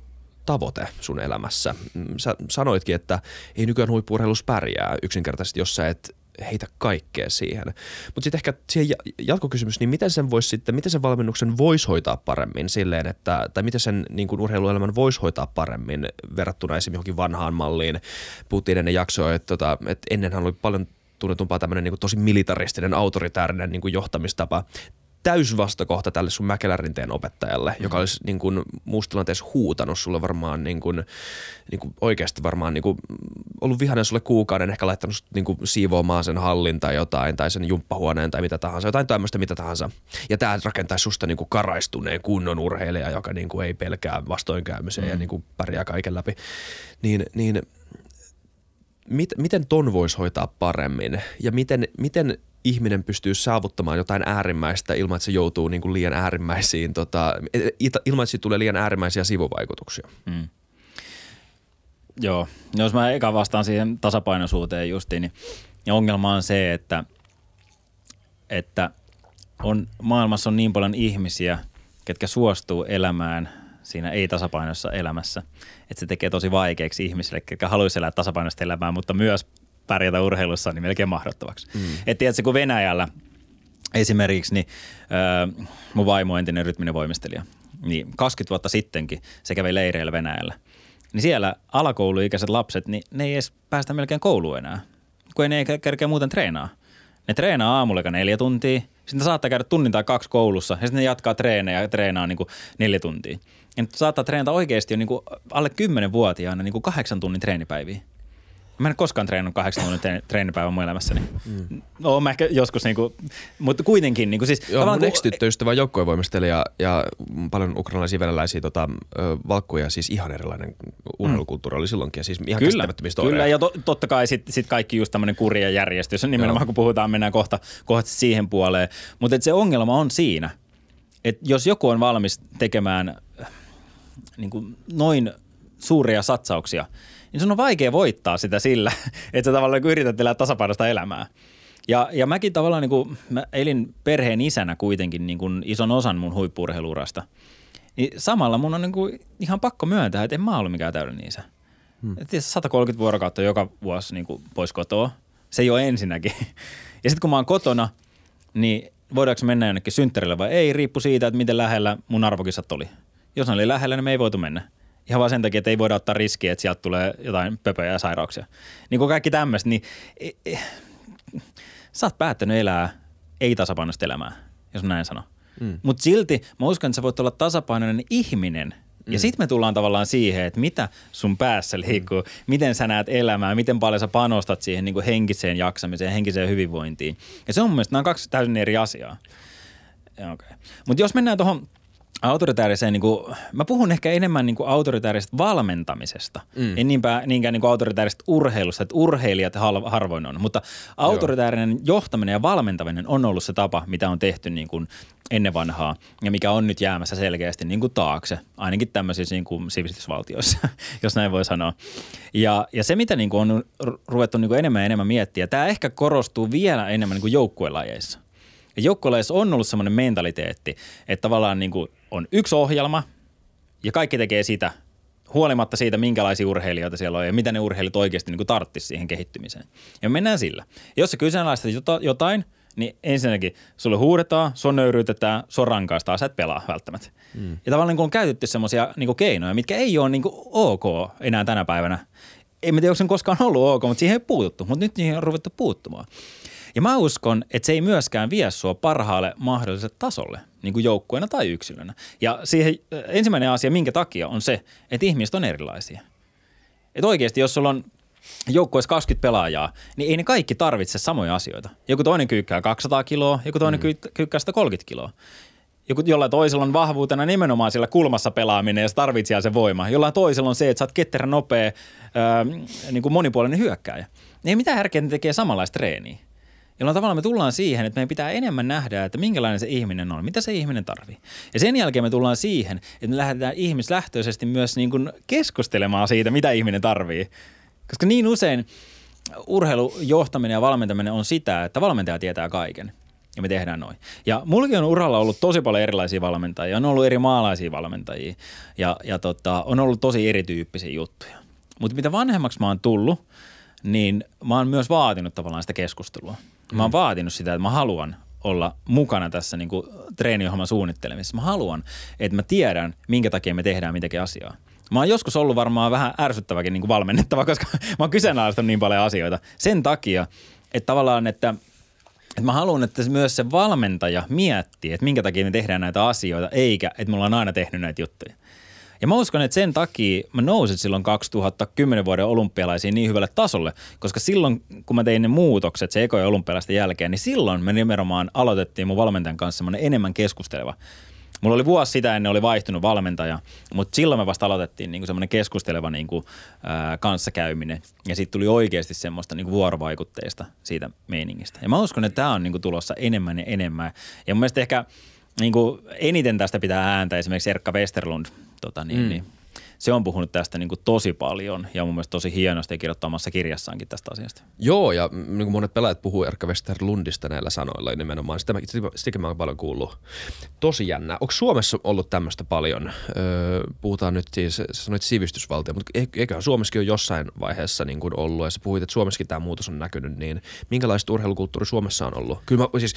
tavoite sun elämässä. Sä sanoitkin, että ei nykyään huippurheilussa pärjää yksinkertaisesti, jos sä et heitä kaikkea siihen. Mutta sitten ehkä siihen jatkokysymys, niin miten sen voisi sitten, miten sen valmennuksen voisi hoitaa paremmin silleen, että, tai miten sen niin kuin urheiluelämän voisi hoitaa paremmin verrattuna esimerkiksi johonkin vanhaan malliin. Puhuttiin ennen jaksoa, että, tota, että ennenhän oli paljon tunnetumpaa tämmöinen niin tosi militaristinen, autoritäärinen niin johtamistapa täysvastakohta tälle sun Mäkelärinteen opettajalle, mm. joka olisi niin kuin, muussa tilanteessa huutanut sulle varmaan niin kuin, niin kuin oikeasti varmaan niin kuin, ollut vihainen sulle kuukauden, ehkä laittanut niin kuin, siivoamaan sen hallin tai jotain, tai sen jumppahuoneen tai mitä tahansa, jotain tämmöistä mitä tahansa. Ja tämä rakentaisi susta niin kuin, karaistuneen kunnon urheilija, joka niin kuin, ei pelkää vastoinkäymiseen mm. ja niin kuin, pärjää kaiken läpi. Niin, niin mit, miten ton voisi hoitaa paremmin ja miten, miten ihminen pystyy saavuttamaan jotain äärimmäistä ilman, että se joutuu niin kuin liian äärimmäisiin, tota, ilman, että tulee liian äärimmäisiä sivuvaikutuksia. Mm. Joo, jos mä eka vastaan siihen tasapainoisuuteen justiin, niin ongelma on se, että, että on, maailmassa on niin paljon ihmisiä, ketkä suostuu elämään siinä ei-tasapainossa elämässä, että se tekee tosi vaikeaksi ihmisille, ketkä haluaisi elää tasapainoista elämää, mutta myös pärjätä urheilussa, niin melkein mahdottomaksi. Mm. Että tiedätkö, kun Venäjällä esimerkiksi, niin äh, mun vaimo entinen rytminen voimistelija, niin 20 vuotta sittenkin se kävi leireillä Venäjällä. Niin siellä alakouluikäiset lapset, niin ne ei edes päästä melkein kouluun enää, kun ei ne kerkeä muuten treenaa. Ne treenaa aamulla neljä tuntia, sitten saattaa käydä tunnin tai kaksi koulussa ja sitten ne jatkaa treenejä ja treenaa niin kuin neljä tuntia. Ja saattaa treenata oikeasti jo niin kuin alle kymmenen vuotiaana niin kuin kahdeksan tunnin treenipäiviä. Mä en koskaan treenannut kahdeksan tunnin treenipäivän mun elämässäni. Mm. No mä ehkä joskus niinku, mutta kuitenkin niinku siis. Joo, mun ex-tyttöystävä joukkuevoimistelija ja paljon ukrainalaisia venäläisiä tota, valkkuja, siis ihan erilainen urheilukulttuuri oli silloinkin ja siis ihan kyllä, Kyllä ja to, totta kai sitten sit kaikki just tämmöinen kuri ja järjestys, nimenomaan Joo. kun puhutaan mennään kohta, kohta siihen puoleen. Mutta se ongelma on siinä, että jos joku on valmis tekemään niin kuin noin suuria satsauksia – niin sun on vaikea voittaa sitä sillä, että sä tavallaan niin yrität elää tasapainoista elämää. Ja, ja mäkin tavallaan niin kuin, mä elin perheen isänä kuitenkin niin kuin ison osan mun huippuurheilurasta. Niin samalla mun on niin kuin ihan pakko myöntää, että en mä ollut mikään täydellinen isä. Hmm. 130 vuorokautta joka vuosi niin kuin pois kotoa. Se ei ole ensinnäkin. Ja sitten kun mä oon kotona, niin voidaanko mennä jonnekin synttärille vai ei, riippu siitä, että miten lähellä mun arvokisat oli. Jos ne oli lähellä, niin me ei voitu mennä. Ihan vaan sen takia, että ei voida ottaa riskiä, että sieltä tulee jotain pöpöjä ja sairauksia. Niin kuin kaikki tämmöistä, niin e, e, sä oot päättänyt elää ei-tasapainoista elämää, jos näin sano. Mm. Mutta silti mä uskon, että sä voit olla tasapainoinen ihminen – ja mm. sitten me tullaan tavallaan siihen, että mitä sun päässä liikkuu, mm. miten sä näet elämää, miten paljon sä panostat siihen niin kuin henkiseen jaksamiseen, henkiseen hyvinvointiin. Ja se on mun mielestä, nämä on kaksi täysin eri asiaa. Okay. Mutta jos mennään tuohon autoritääriseen, niin kuin, mä puhun ehkä enemmän niin kuin autoritäärisestä valmentamisesta, mm. en niinpä, niinkään niin kuin autoritäärisestä urheilusta, että urheilijat harvoin on, mutta autoritäärinen Joo. johtaminen ja valmentaminen on ollut se tapa, mitä on tehty niin kuin ennen vanhaa ja mikä on nyt jäämässä selkeästi niin kuin taakse, ainakin tämmöisissä niin kuin sivistysvaltioissa, jos näin voi sanoa. Ja, ja se, mitä niin kuin on ruvettu niin kuin enemmän ja enemmän miettiä, tämä ehkä korostuu vielä enemmän niin kuin joukkuelajeissa. Ja on ollut semmoinen mentaliteetti, että tavallaan niin kuin on yksi ohjelma ja kaikki tekee sitä huolimatta siitä, minkälaisia urheilijoita siellä on ja mitä ne urheilijat oikeasti niin tarttisi siihen kehittymiseen. Ja mennään sillä. Jos sä kyseenalaistat jotain, niin ensinnäkin sulle huudetaan, sun nöyryytetään, sun rankaistaan, sä et pelaa välttämättä. Mm. Ja tavallaan niin on käytetty semmoisia niin keinoja, mitkä ei ole niin ok enää tänä päivänä. En tiedä, onko se koskaan ollut ok, mutta siihen ei puututtu, mutta nyt niihin on ruvettu puuttumaan. Ja mä uskon, että se ei myöskään vie sua parhaalle mahdolliselle tasolle, niin kuin joukkueena tai yksilönä. Ja siihen äh, ensimmäinen asia, minkä takia, on se, että ihmiset on erilaisia. Että oikeasti, jos sulla on joukkueessa 20 pelaajaa, niin ei ne kaikki tarvitse samoja asioita. Joku toinen kyykkää 200 kiloa, joku toinen mm. kyykkää 130 kiloa. Joku, jollain toisella on vahvuutena nimenomaan sillä kulmassa pelaaminen ja se tarvitsee se voima. Jollain toisella on se, että sä oot ketterä, nopea, ää, niin kuin monipuolinen hyökkääjä. Ei mitään järkeä, ne tekee samanlaista treeniä. Jolloin tavallaan me tullaan siihen, että meidän pitää enemmän nähdä, että minkälainen se ihminen on, mitä se ihminen tarvii. Ja sen jälkeen me tullaan siihen, että me lähdetään ihmislähtöisesti myös niin kuin keskustelemaan siitä, mitä ihminen tarvii. Koska niin usein urheilujohtaminen ja valmentaminen on sitä, että valmentaja tietää kaiken. Ja me tehdään noin. Ja mullakin on uralla ollut tosi paljon erilaisia valmentajia. On ollut eri maalaisia valmentajia. Ja, ja tota, on ollut tosi erityyppisiä juttuja. Mutta mitä vanhemmaksi mä oon tullut, niin mä oon myös vaatinut tavallaan sitä keskustelua. Mä oon mm. vaatinut sitä, että mä haluan olla mukana tässä niin kuin treeniohjelman suunnittelemisessa. Mä haluan, että mä tiedän, minkä takia me tehdään mitäkin asiaa. Mä oon joskus ollut varmaan vähän ärsyttäväkin niin kuin valmennettava, koska mä oon kyseenalaistanut niin paljon asioita. Sen takia, että tavallaan, että, että mä haluan, että myös se valmentaja miettii, että minkä takia me tehdään näitä asioita, eikä, että me ollaan aina tehnyt näitä juttuja. Ja mä uskon, että sen takia mä nousin silloin 2010 vuoden olympialaisiin niin hyvälle tasolle, koska silloin kun mä tein ne muutokset se ekojen olympialaisten jälkeen, niin silloin me nimenomaan aloitettiin mun valmentajan kanssa semmoinen enemmän keskusteleva. Mulla oli vuosi sitä ennen oli vaihtunut valmentaja, mutta silloin me vasta aloitettiin niinku semmoinen keskusteleva niinku, ää, kanssakäyminen. Ja siitä tuli oikeasti semmoista niinku vuorovaikutteista siitä meiningistä. Ja mä uskon, että tämä on niinku tulossa enemmän ja enemmän. Ja mun mielestä ehkä niinku eniten tästä pitää ääntä esimerkiksi Erkka Westerlund – tota, niin, mm. niin, se on puhunut tästä niin kuin tosi paljon ja mun mielestä tosi hienosti ja kirjoittamassa kirjassaankin tästä asiasta. Joo, ja niin kuin monet pelaajat puhuu Erkka Westerlundista näillä sanoilla nimenomaan. Sitä, sitä mä oon paljon kuullut. Tosi jännä. Onko Suomessa ollut tämmöistä paljon? Öö, puhutaan nyt siis, sanoit sivistysvaltio, mutta eiköhän Suomessakin ole jossain vaiheessa niin kuin ollut, ja sä puhuit, että Suomessakin tämä muutos on näkynyt, niin minkälaista urheilukulttuuri Suomessa on ollut? Kyllä mä, siis,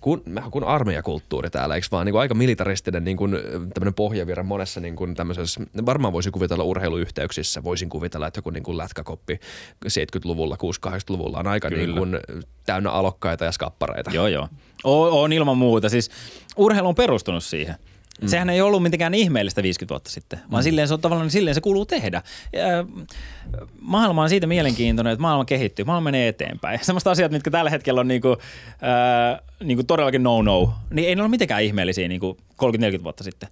kun, mehän kun armeijakulttuuri täällä, eikö vaan niin kuin aika militaristinen niin kuin, tämmöinen monessa niin kuin tämmöisessä, varmaan varmaan voisi kuvitella urheiluyhteyksissä. Voisin kuvitella, että joku niin kuin lätkäkoppi 70-luvulla, 60-80-luvulla on aika niin kuin täynnä alokkaita ja skappareita. Joo, joo. O- on ilman muuta. Siis urheilu on perustunut siihen. Mm. Sehän ei ollut mitenkään ihmeellistä 50 vuotta sitten, vaan mm. silleen se on tavallaan silleen se kuuluu tehdä. Ja, maailma on siitä mielenkiintoinen, että maailma kehittyy, maailma menee eteenpäin. Semmoista asiat, mitkä tällä hetkellä on niinku, äh, niinku todellakin no-no, niin ei ne ole mitenkään ihmeellisiä niinku 30-40 vuotta sitten.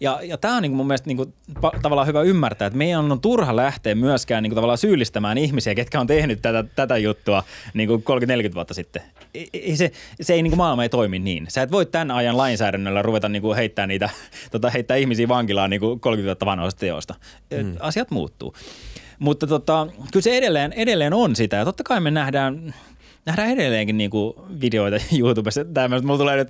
Ja, ja tämä on niin kuin mun mielestä niin kuin, pa, tavallaan hyvä ymmärtää, että meidän on turha lähteä myöskään niin kuin, tavallaan syyllistämään ihmisiä, ketkä on tehnyt tätä, tätä juttua niin kuin 30-40 vuotta sitten. Ei, se, se ei niin kuin maailma ei toimi niin. Sä et voi tämän ajan lainsäädännöllä ruveta niin kuin heittää niitä, tota, heittää ihmisiä vankilaan niin kuin 30 vuotta vanhoista teosta. Mm. Asiat muuttuu. Mutta tota, kyllä se edelleen, edelleen on sitä ja totta kai me nähdään nähdään edelleenkin niinku videoita YouTubessa. Tämmöistä. Mulla tulee nyt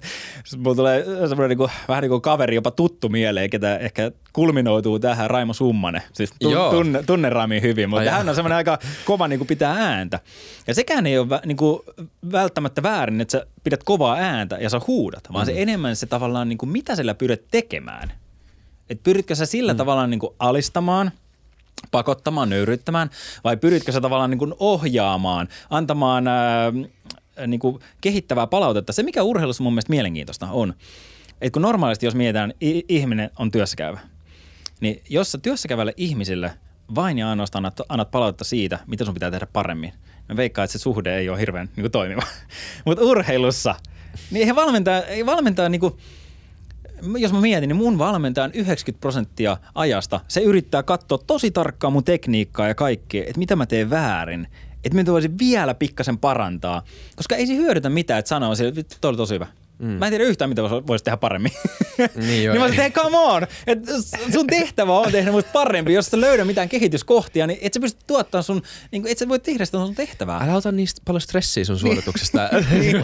mulla tulee semmoinen niinku, vähän niin kuin kaveri, jopa tuttu mieleen, ketä ehkä kulminoituu tähän Raimo Summanen. Siis tu- tunne, tunne Rami hyvin, mutta Ai hän on semmoinen aika kova niinku pitää ääntä. Ja sekään ei ole vä, niinku, välttämättä väärin, että sä pidät kovaa ääntä ja sä huudat, vaan mm. se enemmän se tavallaan, niinku, mitä sillä pyrit tekemään. Et pyritkö sä sillä mm. tavallaan niinku alistamaan – pakottamaan, nöyryttämään vai pyritkö sä tavallaan niin kuin ohjaamaan, antamaan ää, niin kuin kehittävää palautetta? Se, mikä urheilussa mun mielestä mielenkiintoista on, että kun normaalisti jos mietitään, ihminen on työssäkäyvä, niin jos sä työssäkävälle ihmisille vain ja ainoastaan annat, annat palautetta siitä, mitä sun pitää tehdä paremmin, mä veikkaan, että se suhde ei ole hirveän niin kuin toimiva. Mutta urheilussa, niin ei valmentaa, ei valmentaa niin kuin – jos mä mietin, niin mun valmentajan 90 prosenttia ajasta, se yrittää katsoa tosi tarkkaan mun tekniikkaa ja kaikkea, että mitä mä teen väärin. Että mä voisin vielä pikkasen parantaa, koska ei se hyödytä mitään, että sanoo että tuo oli tosi hyvä. Mm. Mä en tiedä yhtään, mitä voisi tehdä paremmin. Niin, joo, niin mä olisin, hei come on, Et sun tehtävä on tehdä musta parempi. Jos sä löydä mitään kehityskohtia, niin et sä pysty tuottamaan sun, niin et sä voi tehdä sitä sun tehtävää. Älä ota niistä paljon stressiä sun suorituksesta. niin,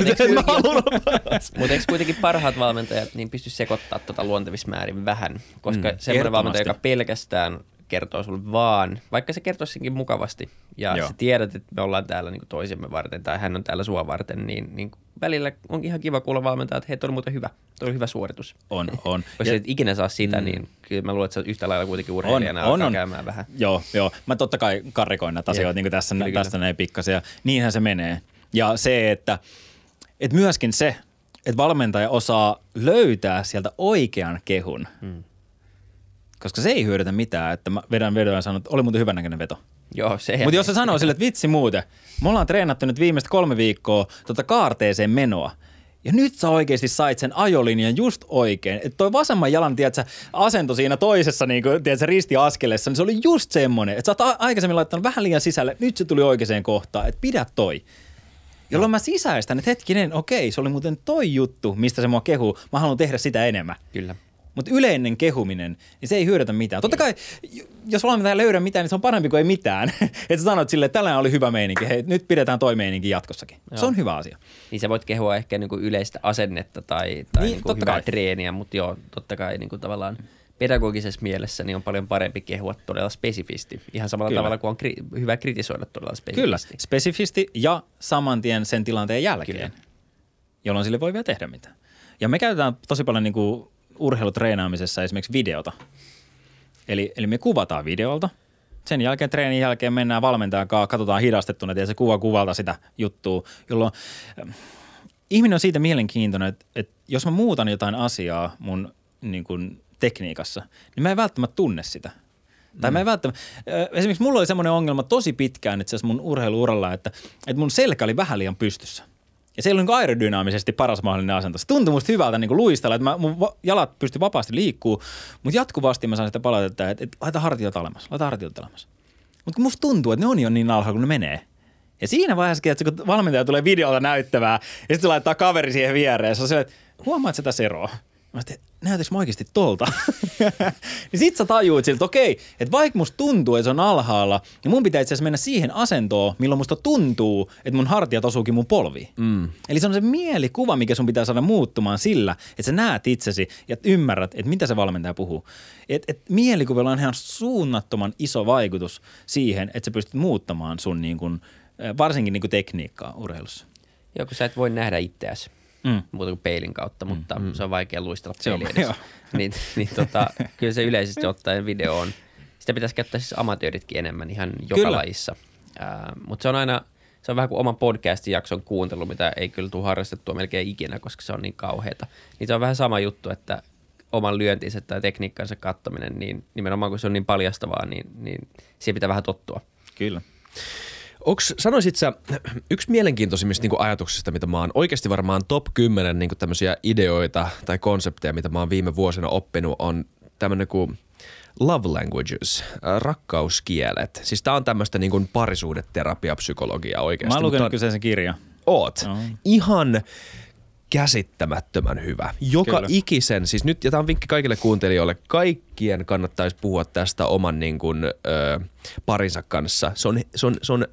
Mutta eikö kuitenkin parhaat valmentajat niin pysty sekoittaa tota luontevissa määrin vähän? Koska mm, semmoinen valmentaja, joka pelkästään kertoo sulle vaan, vaikka se kertoisikin mukavasti ja Joo. sä tiedät, että me ollaan täällä niin toisemme varten tai hän on täällä sua varten, niin, niin välillä on ihan kiva kuulla valmentaa, että hei, toi on muuten hyvä, toi on hyvä suoritus. On, on. Jos et ikinä saa sitä, mm. niin kyllä mä luulen, että sä yhtä lailla kuitenkin urheilijana on, on, on. käymään vähän. Joo, joo. Mä totta kai karrikoin näitä asioita niin kuin tässä, kyllä, tästä näin pikkasen ja niinhän se menee. Ja se, että, että myöskin se, että valmentaja osaa löytää sieltä oikean kehun. Mm koska se ei hyödytä mitään, että mä vedän vedon ja sanon, että oli muuten näköinen veto. Joo, se Mutta jos se sanoo sille, että vitsi muuten, me ollaan treenattu nyt viimeiset kolme viikkoa tota kaarteeseen menoa, ja nyt sä oikeasti sait sen ajolinjan just oikein. Että toi vasemman jalan, tiedätkö, asento siinä toisessa niin kuin, tiedätkö, ristiaskelessa, niin se oli just semmoinen, että sä oot aikaisemmin laittanut vähän liian sisälle, nyt se tuli oikeaan kohtaan, että pidä toi. jolloin mä sisäistän, että hetkinen, okei, se oli muuten toi juttu, mistä se mua kehuu. Mä haluan tehdä sitä enemmän. Kyllä. Mutta yleinen kehuminen, niin se ei hyödytä mitään. Totta kai, jos valmentaja löydä mitään, niin se on parempi kuin ei mitään. että sä sanot silleen, että tällainen oli hyvä meininki, hei, nyt pidetään toi meininki jatkossakin. Joo. Se on hyvä asia. Niin sä voit kehua ehkä niinku yleistä asennetta tai, tai Niin, niinku hyvää kai. treeniä, mutta joo, totta kai niinku tavallaan pedagogisessa mielessä niin on paljon parempi kehua todella spesifisti. Ihan samalla Kyllä. tavalla kuin on kri- hyvä kritisoida todella spesifisti. Kyllä, spesifisti ja saman tien sen tilanteen jälkeen, Kyllä. jolloin sille voi vielä tehdä mitään. Ja me käytetään tosi paljon niin kuin urheilutreenaamisessa esimerkiksi videota. Eli, eli me kuvataan videolta. Sen jälkeen treenin jälkeen mennään valmentajan kanssa, katsotaan hidastettuna, että se kuva kuvalta sitä juttua, jolloin ähm, ihminen on siitä mielenkiintoinen, että, että jos mä muutan jotain asiaa mun niin kuin, tekniikassa, niin mä en välttämättä tunne sitä. Tai mä en välttämättä, ö, esimerkiksi mulla oli semmoinen ongelma tosi pitkään itse asiassa mun urheiluuralla, että, että mun selkä oli vähän liian pystyssä. Ja se ei ollut niin aerodynaamisesti paras mahdollinen asento. Se tuntui musta hyvältä niin luistella, että mä, mun jalat pysty vapaasti liikkuu, mutta jatkuvasti mä sain sitä palautetta, että, että laita hartiot alemmas, laita hartiot alemmas. Mutta kun musta tuntuu, että ne on jo niin alhaalla, kun ne menee. Ja siinä vaiheessa, että kun valmentaja tulee videolta näyttämään, ja sitten laittaa kaveri siihen viereen, se on että huomaat sä tässä eroa? Mä että näytäks mä oikeasti tolta? niin sit sä tajuut siltä, okei, että vaikka musta tuntuu, että se on alhaalla, niin mun pitää itse asiassa mennä siihen asentoon, milloin musta tuntuu, että mun hartiat osuukin mun polviin. Mm. Eli se on se mielikuva, mikä sun pitää saada muuttumaan sillä, että sä näet itsesi ja ymmärrät, että mitä se valmentaja puhuu. Et, et mielikuvilla on ihan suunnattoman iso vaikutus siihen, että sä pystyt muuttamaan sun niin kun, varsinkin niin kun tekniikkaa urheilussa. Joo, kun sä et voi nähdä itseäsi Mm. muuta kuin peilin kautta, mutta mm. se on vaikea luistella Se on- joo. Niin, niin tota, kyllä se yleisesti ottaen video on. Sitä pitäisi käyttää siis amatööritkin enemmän ihan joka Kyllä. lajissa. Mutta se on aina, se on vähän kuin oman podcastin jakson kuuntelu, mitä ei kyllä tule harrastettua melkein ikinä, koska se on niin kauheata. Niin se on vähän sama juttu, että oman lyöntinsä tai tekniikkansa kattominen, niin nimenomaan kun se on niin paljastavaa, niin, niin siihen pitää vähän tottua. Kyllä. Onks, sanoisit sä, yksi mielenkiintoisimmista niin ajatuksista, mitä mä oon oikeasti varmaan top 10 niin tämmöisiä ideoita tai konsepteja, mitä mä oon viime vuosina oppinut, on tämmöinen kuin love languages, äh, rakkauskielet. Siis tää on tämmöistä niin parisuudeterapiapsykologiaa oikeasti. Mä oon lukenut kyseisen kirjan. Oot. Joo. Ihan käsittämättömän hyvä. Joka Kyllä. ikisen, siis nyt, ja tämä on vinkki kaikille kuuntelijoille, kaikkien kannattaisi puhua tästä oman niin kuin, ö, parinsa kanssa. Se on, se on, se on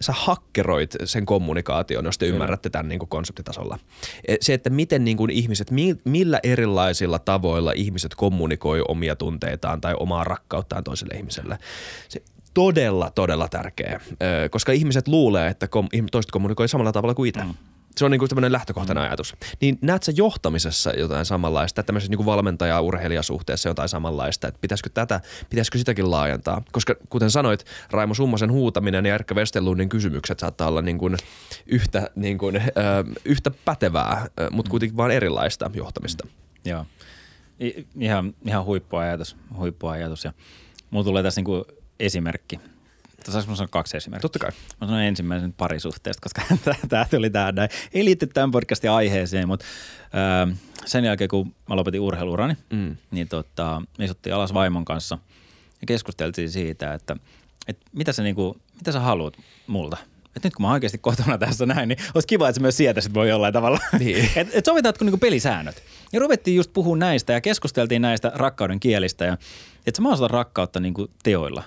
sä hakkeroit sen kommunikaation, jos te Kyllä. ymmärrätte tämän niin kuin konseptitasolla. E, Se, että miten niin kuin ihmiset, mi- millä erilaisilla tavoilla ihmiset kommunikoi omia tunteitaan tai omaa rakkauttaan toiselle ihmiselle. Se todella, todella tärkeä, koska ihmiset luulee, että kom- toiset kommunikoi samalla tavalla kuin itse. Mm. Se on niin tämmöinen lähtökohtainen mm. ajatus. Niin näet sä johtamisessa jotain samanlaista, tämmöisessä niin valmentaja-urheilijasuhteessa jotain samanlaista, että pitäisikö tätä, pitäisikö sitäkin laajentaa? Koska kuten sanoit, Raimo Summasen huutaminen ja Erkka Westerlundin kysymykset saattaa olla niin kuin yhtä, niin kuin, ö, yhtä pätevää, mutta kuitenkin vaan erilaista johtamista. Joo. I, ihan, ihan huippuajatus, huippuajatus. Ja mulla tulee tässä niinku esimerkki. Saanko mä sanoa kaksi esimerkkiä? Totta kai. Mä sanon ensimmäisen parisuhteesta, koska tämä tuli tähän näin. Ei liitty tämän podcastin aiheeseen, mutta ö, sen jälkeen kun mä lopetin urheilurani, Mm. niin tota, me istuttiin alas vaimon kanssa ja keskusteltiin siitä, että, että mitä, sä niinku, mitä sä haluat multa. Et nyt kun mä oikeasti kotona tässä näin, niin olisi kiva, että sä myös sietäisit voi jollain tavalla. Niin. et, et sovitaanko niinku pelisäännöt. Ja ruvettiin just puhua näistä ja keskusteltiin näistä rakkauden kielistä. Ja, että sä mä osoitan rakkautta niinku teoilla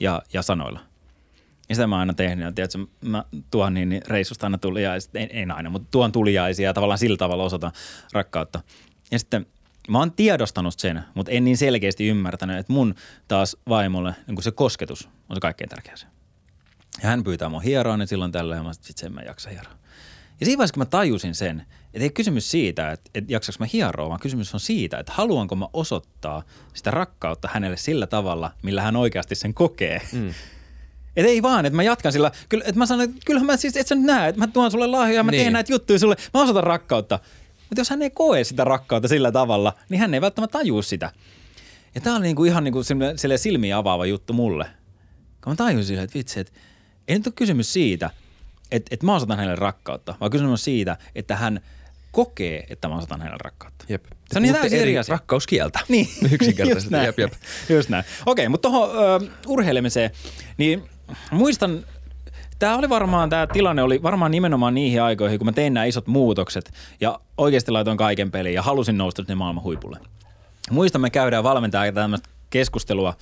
ja, ja sanoilla. Ja sitä mä aina tehnyt. Ja tiedätkö, mä tuon niin, niin reissusta aina tuliaisia, ei, ei aina, mutta tuon tuliaisia ja tavallaan sillä tavalla osoitan rakkautta. Ja sitten mä oon tiedostanut sen, mutta en niin selkeästi ymmärtänyt, että mun taas vaimolle niin se kosketus on se kaikkein tärkeä asia. Ja hän pyytää mua hieroa, niin silloin tällä ja mä sit sen mä en jaksa hieroa. Ja siinä vaiheessa, kun mä tajusin sen, että ei kysymys siitä, että, että jaksaks mä hieroa, vaan kysymys on siitä, että haluanko mä osoittaa sitä rakkautta hänelle sillä tavalla, millä hän oikeasti sen kokee. Mm. Että ei vaan, että mä jatkan sillä, kyllä, että mä sanon, että kyllähän mä siis, et sä nyt näe, että mä tuon sulle lahjoja, mä Niin. teen näitä juttuja sulle, mä osoitan rakkautta. Mutta jos hän ei koe sitä rakkautta sillä tavalla, niin hän ei välttämättä tajua sitä. Ja tää oli niinku ihan niinku sille silmiä avaava juttu mulle. Kun mä tajusin, että vitsi, että ei nyt ole kysymys siitä, että, että mä osoitan hänelle rakkautta, vaan kysymys on siitä, että hän kokee, että mä osoitan hänelle rakkautta. Jep. Se on ihan Puhutte täysin eri asia. Rakkauskieltä. Niin, Yksinkertaisesti. Just näin. Jep, jep. Just näin. Okei, mutta tuohon uh, urheilemiseen, niin muistan tämä oli varmaan, tämä tilanne oli varmaan nimenomaan niihin aikoihin, kun mä tein nämä isot muutokset ja oikeasti laitoin kaiken peliin ja halusin nousta sinne maailman huipulle. Muistan, me käydään valmentaa tämmöistä keskustelua,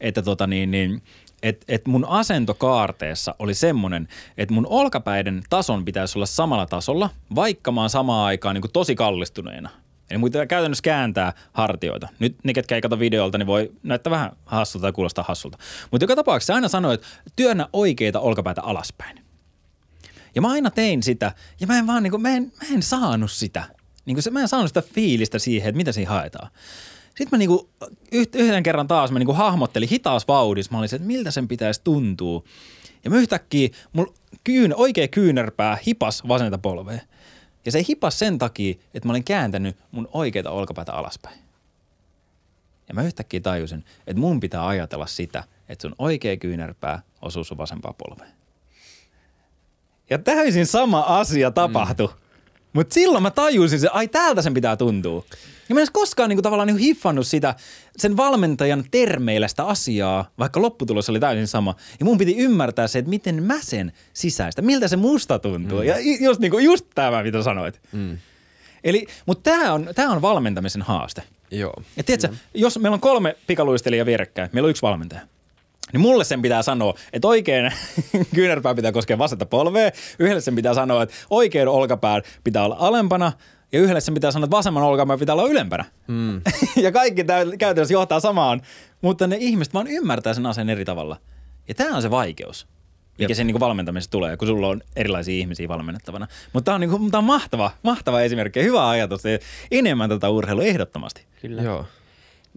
että tota niin, niin et, et mun asento kaarteessa oli semmoinen, että mun olkapäiden tason pitäisi olla samalla tasolla, vaikka mä oon samaan aikaan niin kuin tosi kallistuneena. Eli mun käytännössä kääntää hartioita. Nyt ne, ketkä ei kato videolta, niin voi näyttää vähän hassulta tai kuulostaa hassulta. Mutta joka tapauksessa aina sanoi, että työnnä oikeita olkapäitä alaspäin. Ja mä aina tein sitä, ja mä en vaan niin kuin, mä en, mä en saanut sitä. Niin kuin se, mä en saanut sitä fiilistä siihen, että mitä siinä haetaan. Sitten mä niinku, yhden kerran taas mä niinku hahmottelin hitaas vauhdissa. Mä olin se, että miltä sen pitäisi tuntua. Ja mä yhtäkkiä, mulla kyyn, oikea kyynärpää hipas vasenta polvea. Ja se hipas sen takia, että mä olin kääntänyt mun oikeita olkapäätä alaspäin. Ja mä yhtäkkiä tajusin, että mun pitää ajatella sitä, että sun oikea kyynärpää osuu sun vasempaa polveen. Ja täysin sama asia tapahtui. Mm. Mutta silloin mä tajusin, että ai täältä sen pitää tuntua. Ja mä en koskaan niinku tavallaan niinku hiffannut sitä sen valmentajan termeillä sitä asiaa, vaikka lopputulos oli täysin sama. Ja mun piti ymmärtää se, että miten mä sen sisäistä, miltä se musta tuntuu. Mm. Ja just, niinku, just tämä, mitä sanoit. Mm. Eli, mutta tämä on, tää on valmentamisen haaste. Joo. Ja tiedätkö, mm. jos meillä on kolme pikaluistelijaa vierekkäin, meillä on yksi valmentaja. Niin mulle sen pitää sanoa, että oikein kyynärpää pitää koskea vasenta polvea. Yhdelle sen pitää sanoa, että oikein olkapää pitää olla alempana – ja yhdelle sen pitää sanoa, että vasemman olkapäin pitää olla ylempänä. Mm. ja kaikki tämä käytännössä johtaa samaan, mutta ne ihmiset vaan ymmärtää sen asian eri tavalla. Ja tämä on se vaikeus, mikä sen niin valmentamisessa tulee, kun sulla on erilaisia ihmisiä valmennettavana. Mutta tämä on, niin kuin, tämä on mahtava, mahtava esimerkki ja hyvä ajatus. Ja enemmän tätä urheilua ehdottomasti. Kyllä. Joo.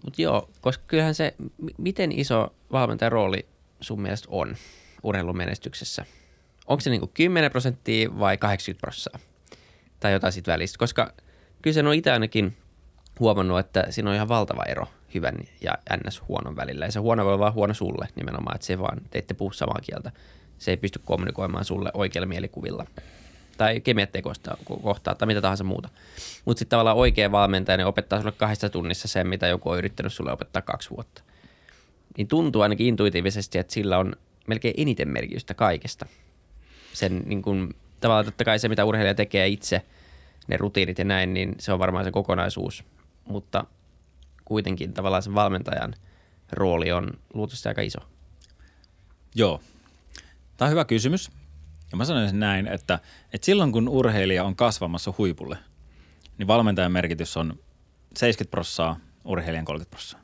Mutta joo, koska kyllähän se, miten iso valmentajan rooli sun mielestä on urheilumenestyksessä? Onko se niin kuin 10 prosenttia vai 80 prosenttia? tai jotain siitä välistä, koska kyllä sen on itse ainakin huomannut, että siinä on ihan valtava ero hyvän ja ns. huonon välillä. Ja se huono voi olla vaan huono sulle nimenomaan, että se vaan teitte puhu samaa kieltä. Se ei pysty kommunikoimaan sulle oikeilla mielikuvilla tai kemiattekoista kohtaa tai mitä tahansa muuta. Mutta sitten tavallaan oikea valmentaja niin opettaa sulle kahdessa tunnissa sen, mitä joku on yrittänyt sulle opettaa kaksi vuotta. Niin tuntuu ainakin intuitiivisesti, että sillä on melkein eniten merkitystä kaikesta. Sen niin kuin, tavallaan totta kai se, mitä urheilija tekee itse, ne rutiinit ja näin, niin se on varmaan se kokonaisuus. Mutta kuitenkin tavallaan sen valmentajan rooli on luultavasti aika iso. Joo. Tämä on hyvä kysymys. Ja mä sanoisin näin, että, että silloin kun urheilija on kasvamassa huipulle, niin valmentajan merkitys on 70 prossaa, urheilijan 30 prossaa.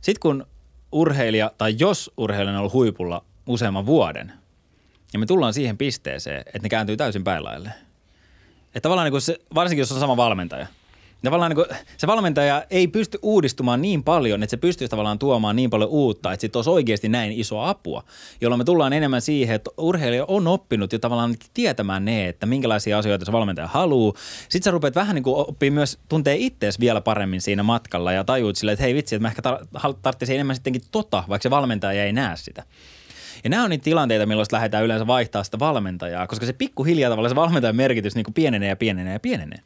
Sitten kun urheilija, tai jos urheilija on ollut huipulla useamman vuoden, ja me tullaan siihen pisteeseen, että ne kääntyy täysin päälaille. Että tavallaan niin kuin se, varsinkin jos on sama valmentaja. Tavallaan niin kuin, se valmentaja ei pysty uudistumaan niin paljon, että se pystyisi tavallaan tuomaan niin paljon uutta, että sitten olisi oikeasti näin iso apua, jolloin me tullaan enemmän siihen, että urheilija on oppinut jo tavallaan tietämään ne, että minkälaisia asioita se valmentaja haluaa. Sitten sä rupeat vähän niin kuin oppii myös tuntee ittees vielä paremmin siinä matkalla ja tajuut silleen, että hei vitsi, että mä ehkä tar- tarvitsin enemmän sittenkin tota, vaikka se valmentaja ei näe sitä. Ja nämä on niitä tilanteita, milloin lähdetään yleensä vaihtaa sitä valmentajaa, koska se pikkuhiljaa tavallaan se valmentajan merkitys niin kuin pienenee ja pienenee ja pienenee.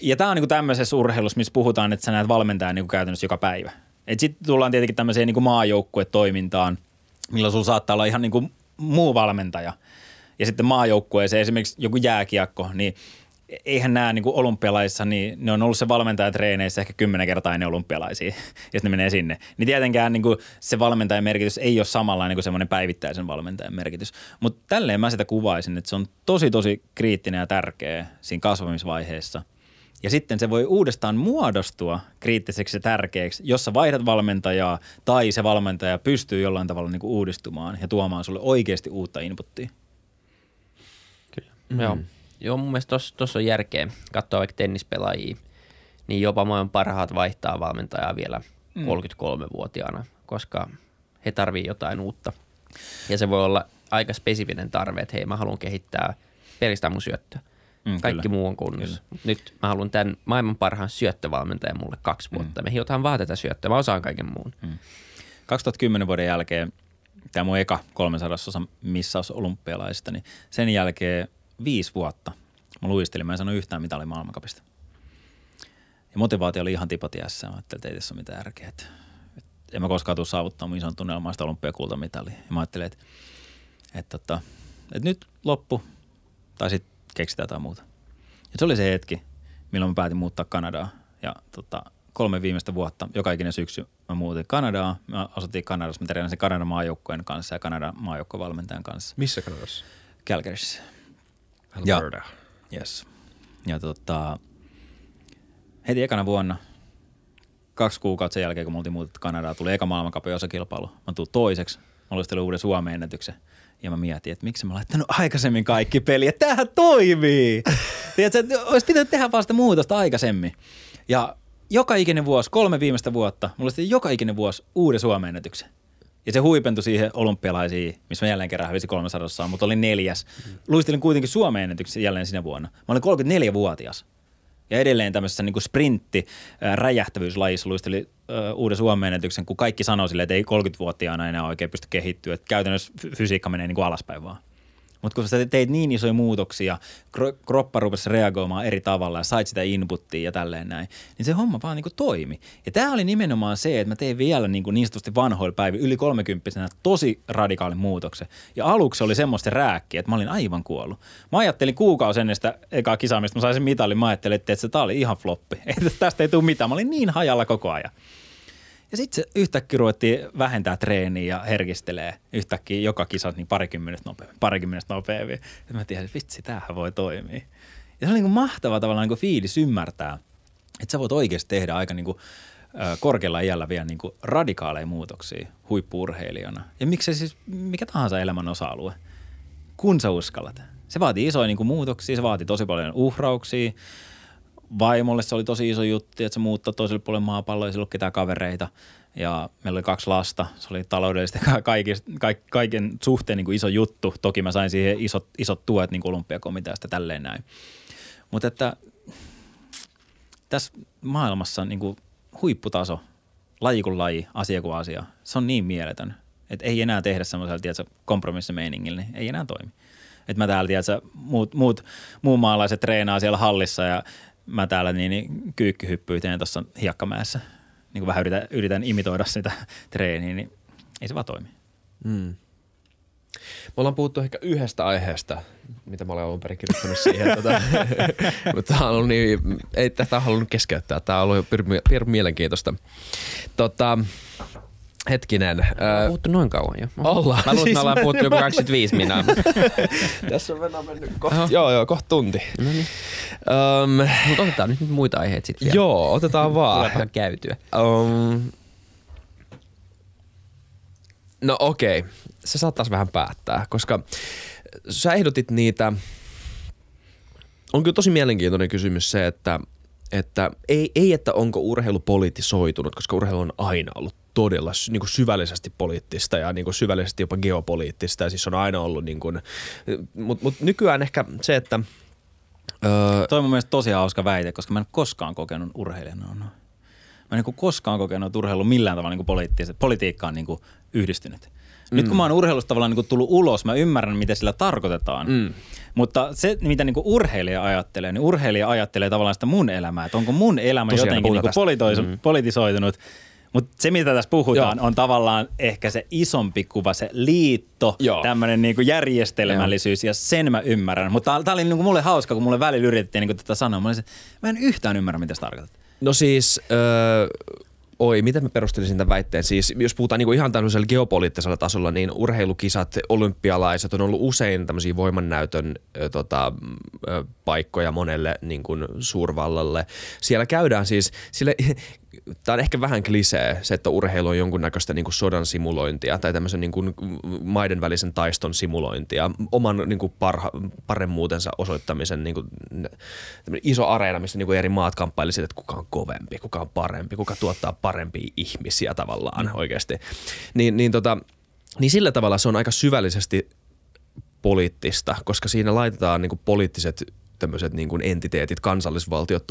Ja tämä on niin kuin tämmöisessä urheilussa, missä puhutaan, että sä näet valmentajan niin kuin käytännössä joka päivä. Sitten tullaan tietenkin tämmöiseen niin kuin maajoukkuetoimintaan, milloin sulla saattaa olla ihan niin kuin muu valmentaja. Ja sitten maajoukkueeseen esimerkiksi joku jääkiekko, niin – eihän nämä niin olympialaisissa, niin ne on ollut se valmentaja treeneissä ehkä kymmenen kertaa ennen olympialaisia, jos ne menee sinne. Niin tietenkään niin kuin se valmentajan merkitys ei ole samanlainen kuin semmoinen päivittäisen valmentajan merkitys. Mutta tälleen mä sitä kuvaisin, että se on tosi tosi kriittinen ja tärkeä siinä kasvamisvaiheessa. Ja sitten se voi uudestaan muodostua kriittiseksi ja tärkeäksi, jos sä vaihdat valmentajaa tai se valmentaja pystyy jollain tavalla niin kuin uudistumaan ja tuomaan sulle oikeasti uutta inputtia. Kyllä, mm. joo. Joo, mun mielestä tuossa on järkeä katsoa vaikka tennispelaajia, niin jopa maailman parhaat vaihtaa valmentajaa vielä mm. 33-vuotiaana, koska he tarvii jotain uutta. Ja se voi olla aika spesifinen tarve, että hei mä haluan kehittää pelkästään mun syöttöä. Mm, Kaikki kyllä. muu on kunnossa. Kyllä. Nyt mä haluan tämän maailman parhaan syöttövalmentajan mulle kaksi vuotta. Mm. Me hiotaan vaan tätä syöttöä, mä osaan kaiken muun. Mm. 2010 vuoden jälkeen, tämä mun eka 300 osa missaus olympialaisista, niin sen jälkeen viisi vuotta mä luistelin, mä en sano yhtään mitä oli maailmankapista. Ja motivaatio oli ihan tipotiässä. Mä ajattelin, että ei tässä ole mitään järkeä. Että, en mä koskaan tule saavuttaa mun ison tunnelmaista olympiakultamitalia. Ja mä ajattelin, että, että tota, et nyt loppu tai sitten keksitään jotain muuta. Ja se oli se hetki, milloin mä päätin muuttaa Kanadaan. Ja tota, kolme viimeistä vuotta, joka ikinen syksy mä muutin Kanadaan. Mä asuttiin Kanadassa, mä treenasin Kanadan maajoukkojen kanssa ja Kanadan maajoukkovalmentajan kanssa. Missä Kanadassa? Calgaryssä. Alberta. Yes. Ja tota, heti ekana vuonna, kaksi kuukautta sen jälkeen, kun me oltiin muutettu Kanadaan, tuli eka maailmankapin osakilpailu. Mä tulin toiseksi, mä luistelin uuden Suomen ennätyksen. Ja mä mietin, että miksi mä laittanut aikaisemmin kaikki peliä. Tämähän toimii! Tiedätkö, että olisi pitänyt tehdä vasta muutosta aikaisemmin. Ja joka ikinen vuosi, kolme viimeistä vuotta, mulla oli joka ikinen vuosi uuden Suomen ennätyksen. Ja se huipentui siihen olympialaisiin, missä mä jälleen kerran hävisin 300, mutta olin neljäs. Luistelin kuitenkin Suomen ennätyksen jälleen sinä vuonna. Mä olin 34-vuotias. Ja edelleen tämmöisessä niin sprintti räjähtävyyslajissa luisteli uuden Suomen ennätyksen, kun kaikki sanoi silleen, että ei 30-vuotiaana enää oikein pysty kehittyä. Että käytännössä fy- fysiikka menee niin kuin alaspäin vaan. Mutta kun sä teit niin isoja muutoksia, kro- kroppa rupesi reagoimaan eri tavalla ja sait sitä inputtia ja tälleen näin, niin se homma vaan niinku toimi. Ja tämä oli nimenomaan se, että mä tein vielä niinku niin sanotusti vanhoilla päivillä yli 30 tosi radikaalin muutoksen. Ja aluksi oli semmoista rääkkiä, että mä olin aivan kuollut. Mä ajattelin kuukausi ennen sitä ekaa kisaa, mistä mä sain sen mitalin, mä ajattelin, että se tää oli ihan floppi. Että tästä ei tule mitään. Mä olin niin hajalla koko ajan. Ja sitten yhtäkkiä ruvettiin vähentää treeniä ja herkistelee yhtäkkiä joka kisat niin parikymmenestä nopeammin, parikymmenestä nopeammin. Ja mä tiedän, että vitsi, tämähän voi toimia. Ja se oli niin mahtava tavallaan niin kuin fiilis ymmärtää, että sä voit oikeasti tehdä aika niin kuin, korkealla iällä vielä niin kuin radikaaleja muutoksia huippuurheilijana. Ja miksei siis mikä tahansa elämän osa-alue, kun sä uskallat. Se vaatii isoja niin kuin muutoksia, se vaatii tosi paljon uhrauksia, vaimolle se oli tosi iso juttu, että se muuttaa toiselle puolelle maapalloa, ei sillä ollut ketään kavereita. Ja meillä oli kaksi lasta, se oli taloudellisesti kaikista, kaik, kaiken suhteen niin kuin iso juttu. Toki mä sain siihen isot, isot tuet niin kuin olympiakomiteasta tälleen näin. Mutta että tässä maailmassa niin kuin huipputaso, laji kuin laji, asia kuin asia, se on niin mieletön, että ei enää tehdä semmoisella, tiedätkö, kompromissimeiningillä, niin ei enää toimi. Että mä täällä, tiedätkö, muut, muut muun maalaiset treenaa siellä hallissa ja mä täällä niin, niin kyykkyhyppyy teen tuossa hiekkamäessä. Niin kuin vähän yritän, yritän imitoida sitä treeniä, niin ei se vaan toimi. Mm. Me ollaan puhuttu ehkä yhdestä aiheesta, mitä mä olen alun perin kirjoittanut siihen. tota, mutta tämä on ollut niin, ei tätä halunnut keskeyttää. Tämä on ollut pir mielenkiintoista. Tota, hetkinen. Ollaan puhuttu noin kauan jo. Ollaan. Mä luulen, Siis- me ollaan puhuttu joku 25 minaa. Tässä on venä mennyt kohta, joo, joo, kohta tunti. No niin. Um, Mutta otetaan nyt muita aiheita sitten vielä. joo, otetaan vaan. Tuleepahan käytyä. Um, no okei, okay. se saattaisi vähän päättää, koska sä ehdotit niitä, on kyllä tosi mielenkiintoinen kysymys se, että, että ei, ei, että onko urheilu politisoitunut, koska urheilu on aina ollut todella niin kuin syvällisesti poliittista ja niin kuin syvällisesti jopa geopoliittista ja siis on aina ollut niin kuin, mutta mut nykyään ehkä se, että öö, Toi on mun mielestä tosi hauska väite, koska mä en koskaan kokenut urheilijana noin. Mä en niin koskaan kokenut, urheilu millään tavalla niin poliittis- politiikkaan niin yhdistynyt. Nyt kun mä oon urheilusta tavallaan niin tullut ulos, mä ymmärrän, mitä sillä tarkoitetaan. Mm. Mutta se, mitä niin urheilija ajattelee, niin urheilija ajattelee tavallaan sitä mun elämää. Että onko mun elämä Tosiaan, jotenkin niin politoisu- politisoitunut. Mutta se, mitä tässä puhutaan, Joo. on tavallaan ehkä se isompi kuva, se liitto, Joo. tämmöinen niin järjestelmällisyys, ja sen mä ymmärrän. Mutta tämä oli niin mulle hauska, kun mulle välillä yritettiin niin tätä sanoa. Mä, olisin, mä en yhtään ymmärrä, mitä se tarkoittaa. No siis, öö, oi, miten mä perustelisin tämän väitteen? Siis jos puhutaan niinku ihan tämmöisellä geopoliittisella tasolla, niin urheilukisat, olympialaiset on ollut usein tämmöisiä voimannäytön ö, tota, ö, paikkoja monelle niin kuin suurvallalle. Siellä käydään siis, sille, tämä on ehkä vähän klisee, se, että urheilu on jonkunnäköistä niin kuin sodan simulointia tai tämmöisen niin kuin maiden välisen taiston simulointia, oman niin kuin parha, paremmuutensa osoittamisen niin kuin, iso areena, missä niin kuin eri maat kamppaili siitä, että kuka on kovempi, kuka on parempi, kuka tuottaa parempia ihmisiä tavallaan mm. oikeasti. Niin, niin, tota, niin sillä tavalla se on aika syvällisesti poliittista, koska siinä laitetaan niin kuin poliittiset tämmöiset niin kuin entiteetit, kansallisvaltiot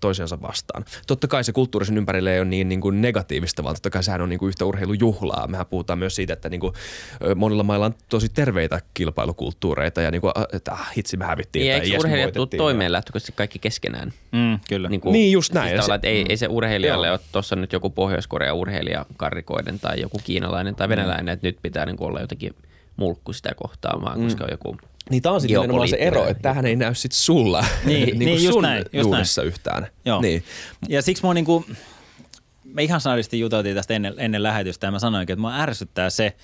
toisiansa vastaan. Totta kai se kulttuurisen ympärille ei ole niin, niin kuin negatiivista, vaan totta kai sehän on niin kuin yhtä urheilujuhlaa. Mehän puhutaan myös siitä, että niin kuin, monilla mailla on tosi terveitä kilpailukulttuureita ja niin kuin, että ah, hitsi me hävittiin. Niin, tai eikö urheilijat tule toimeen lähtökohtaisesti kaikki keskenään? Mm, kyllä. Niin, kuin, Niin, just näin. Siis se- että ei, ei se urheilijalle Joo. ole tuossa nyt joku Pohjois-Korean urheilija karrikoiden tai joku kiinalainen tai venäläinen, että nyt pitää niin kuin olla jotenkin mulkku sitä kohtaamaan, koska on joku Niin tää on sitten nimenomaan se ero, että tämähän ei näy sit sulla Niin, niin, niin, just sun näin, just duunissa yhtään. Joo. Niin. Ja siksi mua niinku, me ihan sanallisesti juteltiin tästä ennen, ennen lähetystä ja mä sanoinkin, että mua ärsyttää se,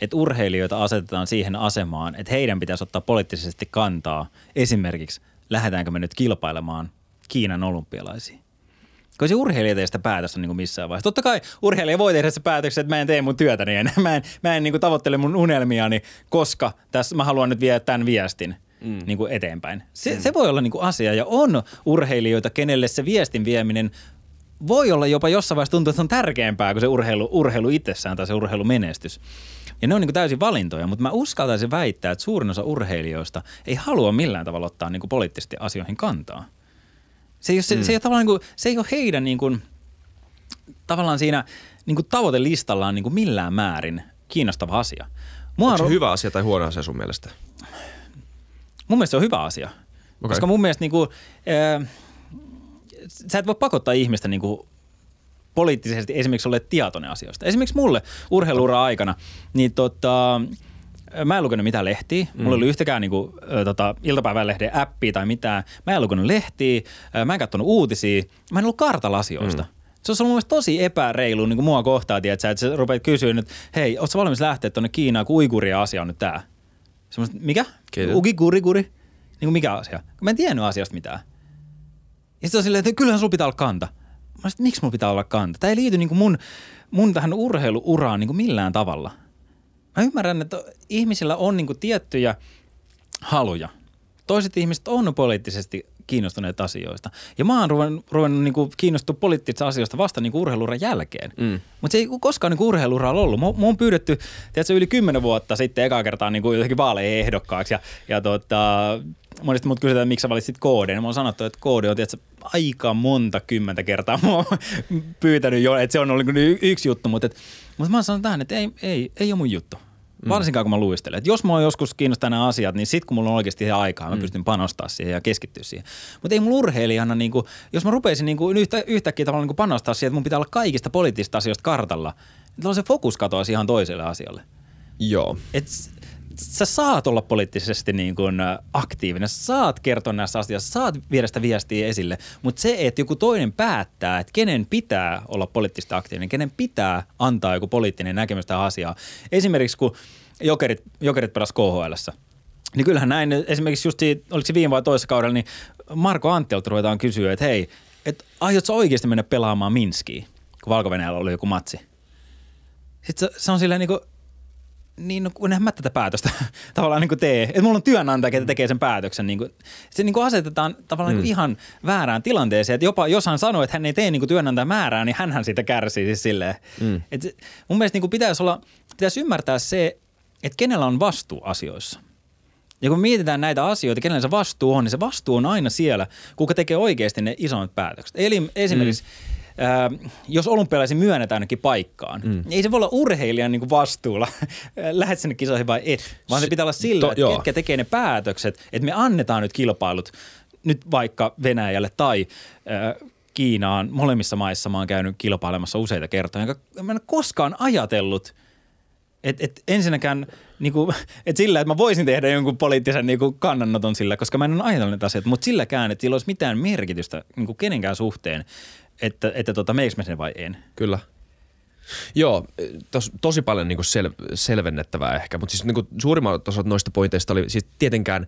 että urheilijoita asetetaan siihen asemaan, että heidän pitäisi ottaa poliittisesti kantaa. Esimerkiksi lähdetäänkö me nyt kilpailemaan Kiinan olympialaisiin. Koska se urheilija ei tee sitä päätöstä niin kuin missään vaiheessa. Totta kai urheilija voi tehdä se päätöksen, että mä en tee mun työtäni enää. Mä en, mä en niin kuin tavoittele mun unelmiani, koska tässä mä haluan nyt viedä tämän viestin mm. niin kuin eteenpäin. Se, mm. se voi olla niin kuin asia ja on urheilijoita, kenelle se viestin vieminen voi olla jopa jossain vaiheessa tuntuu, että se on tärkeämpää kuin se urheilu, urheilu itsessään tai se urheilumenestys. Ja ne on niin kuin täysin valintoja, mutta mä uskaltaisin väittää, että suurin osa urheilijoista ei halua millään tavalla ottaa niin kuin poliittisesti asioihin kantaa. Se ei ole, se, mm. se ei ole, tavallaan niin kuin, se ei ole heidän niin kuin, tavallaan siinä niin kuin tavoitelistallaan niin kuin millään määrin kiinnostava asia. Mua Onko se on- hyvä asia tai huono asia sun mielestä? Mun mielestä se on hyvä asia. Okay. Koska mun mielestä niinku, ää, sä et voi pakottaa ihmistä niinku poliittisesti esimerkiksi olet tietoinen asioista. Esimerkiksi mulle urheiluura aikana, niin tota, mä en lukenut mitään lehtiä. Mulla ei ollut yhtäkään niinku, ö, tota, iltapäivälehden appia tai mitään. Mä en lukenut lehtiä, mä en katsonut uutisia. Mä en ollut kartalla asioista. Mm. Se olisi ollut mun tosi epäreilu niin kuin mua kohtaan, tiedätkö, että sä rupeat kysyä nyt, hei, ootko sä valmis lähteä tuonne Kiinaan, kun uiguria asia on nyt tää? Semmoista, mikä? Ugi, kuri, kuri. Niin kuin mikä asia? Mä en tiennyt asiasta mitään. Ja sitten on silleen, että kyllähän sulla pitää olla kanta. Mä sanoin, miksi mulla pitää olla kanta? Tämä ei liity niin kuin mun, mun tähän urheiluuraan niin kuin millään tavalla. Mä ymmärrän, että ihmisillä on niin tiettyjä haluja. Toiset ihmiset on poliittisesti kiinnostuneet asioista. Ja mä oon ruvennut, ruvennut niin kuin kiinnostua poliittisista asioista vasta niin urheiluuran jälkeen. Mm. Mutta se ei koskaan niin urheiluuralla ollut. Mä, mä oon pyydetty tiedätkö, yli kymmenen vuotta sitten ekaa kertaa niin jotenkin vaaleihin ehdokkaaksi. Ja, ja tota, monesti mut kysytään, miksi sä valitsit KD. Mä oon sanottu, että KD on tiedätkö, aika monta kymmentä kertaa mua pyytänyt jo, että se on ollut niin kuin yksi juttu. Mutta, et, mutta mä oon sanonut tähän, että ei, ei, ei ole mun juttu. Varsinkaan kun mä luistelen. Et jos mä oon joskus kiinnostaa nämä asiat, niin sit kun mulla on oikeasti ihan aikaa, mä pystyn panostaa siihen ja keskittyä siihen. Mutta ei mulla urheilijana, niin kuin, jos mä rupeisin niin kuin yhtä, yhtäkkiä tavallaan niin panostaa siihen, että mun pitää olla kaikista poliittisista asioista kartalla, niin se fokus katoaisi ihan toiselle asialle. Joo. Et sä saat olla poliittisesti niin kuin aktiivinen, sä saat kertoa näistä asioista, saat viedä sitä viestiä esille, mutta se, että joku toinen päättää, että kenen pitää olla poliittisesti aktiivinen, kenen pitää antaa joku poliittinen näkemys tähän asiaan. Esimerkiksi kun jokerit, jokerit pelas KHLssä, niin kyllähän näin, esimerkiksi just siitä, oliko se viime vai toisessa kaudella, niin Marko Anttilta ruvetaan kysyä, että hei, että aiotko oikeasti mennä pelaamaan Minskiin, kun valko oli joku matsi? Sitten se, se on silleen niin kuin, niin no, kun en mä tätä päätöstä tavallaan niin kuin tee. Että mulla on työnantaja, ketä tekee sen päätöksen. Niin kuin, se niin kuin asetetaan tavallaan mm. niin ihan väärään tilanteeseen. Että jopa jos hän sanoo, että hän ei tee niin kuin työnantajan määrää, niin hänhän siitä kärsii siis silleen. Mm. Et se, mun mielestä niin kuin pitäisi, olla, pitäisi ymmärtää se, että kenellä on vastuu asioissa. Ja kun mietitään näitä asioita, kenellä se vastuu on, niin se vastuu on aina siellä, kuka tekee oikeasti ne isommat päätökset. Eli esimerkiksi mm. Äh, jos olympialaisiin myönnetään ainakin paikkaan, mm. niin ei se voi olla urheilijan niin kuin vastuulla, lähdet sinne kisoihin vai et, vaan se pitää olla sillä, to- että joo. ketkä tekee ne päätökset, että me annetaan nyt kilpailut nyt vaikka Venäjälle tai äh, Kiinaan, molemmissa maissa mä oon käynyt kilpailemassa useita kertoja, enkä mä en koskaan ajatellut, et, et ensinnäkään niinku, et sillä, että mä voisin tehdä jonkun poliittisen niinku kannanoton sillä, koska mä en ole ajatellut näitä asioita, mutta silläkään, että sillä olisi mitään merkitystä niinku kenenkään suhteen, että, että tota, meikö mä sen vai en. Kyllä. Joo, tos, tosi paljon niinku sel, selvennettävää ehkä, mutta siis niinku suurimmat osat noista pointeista oli siis tietenkään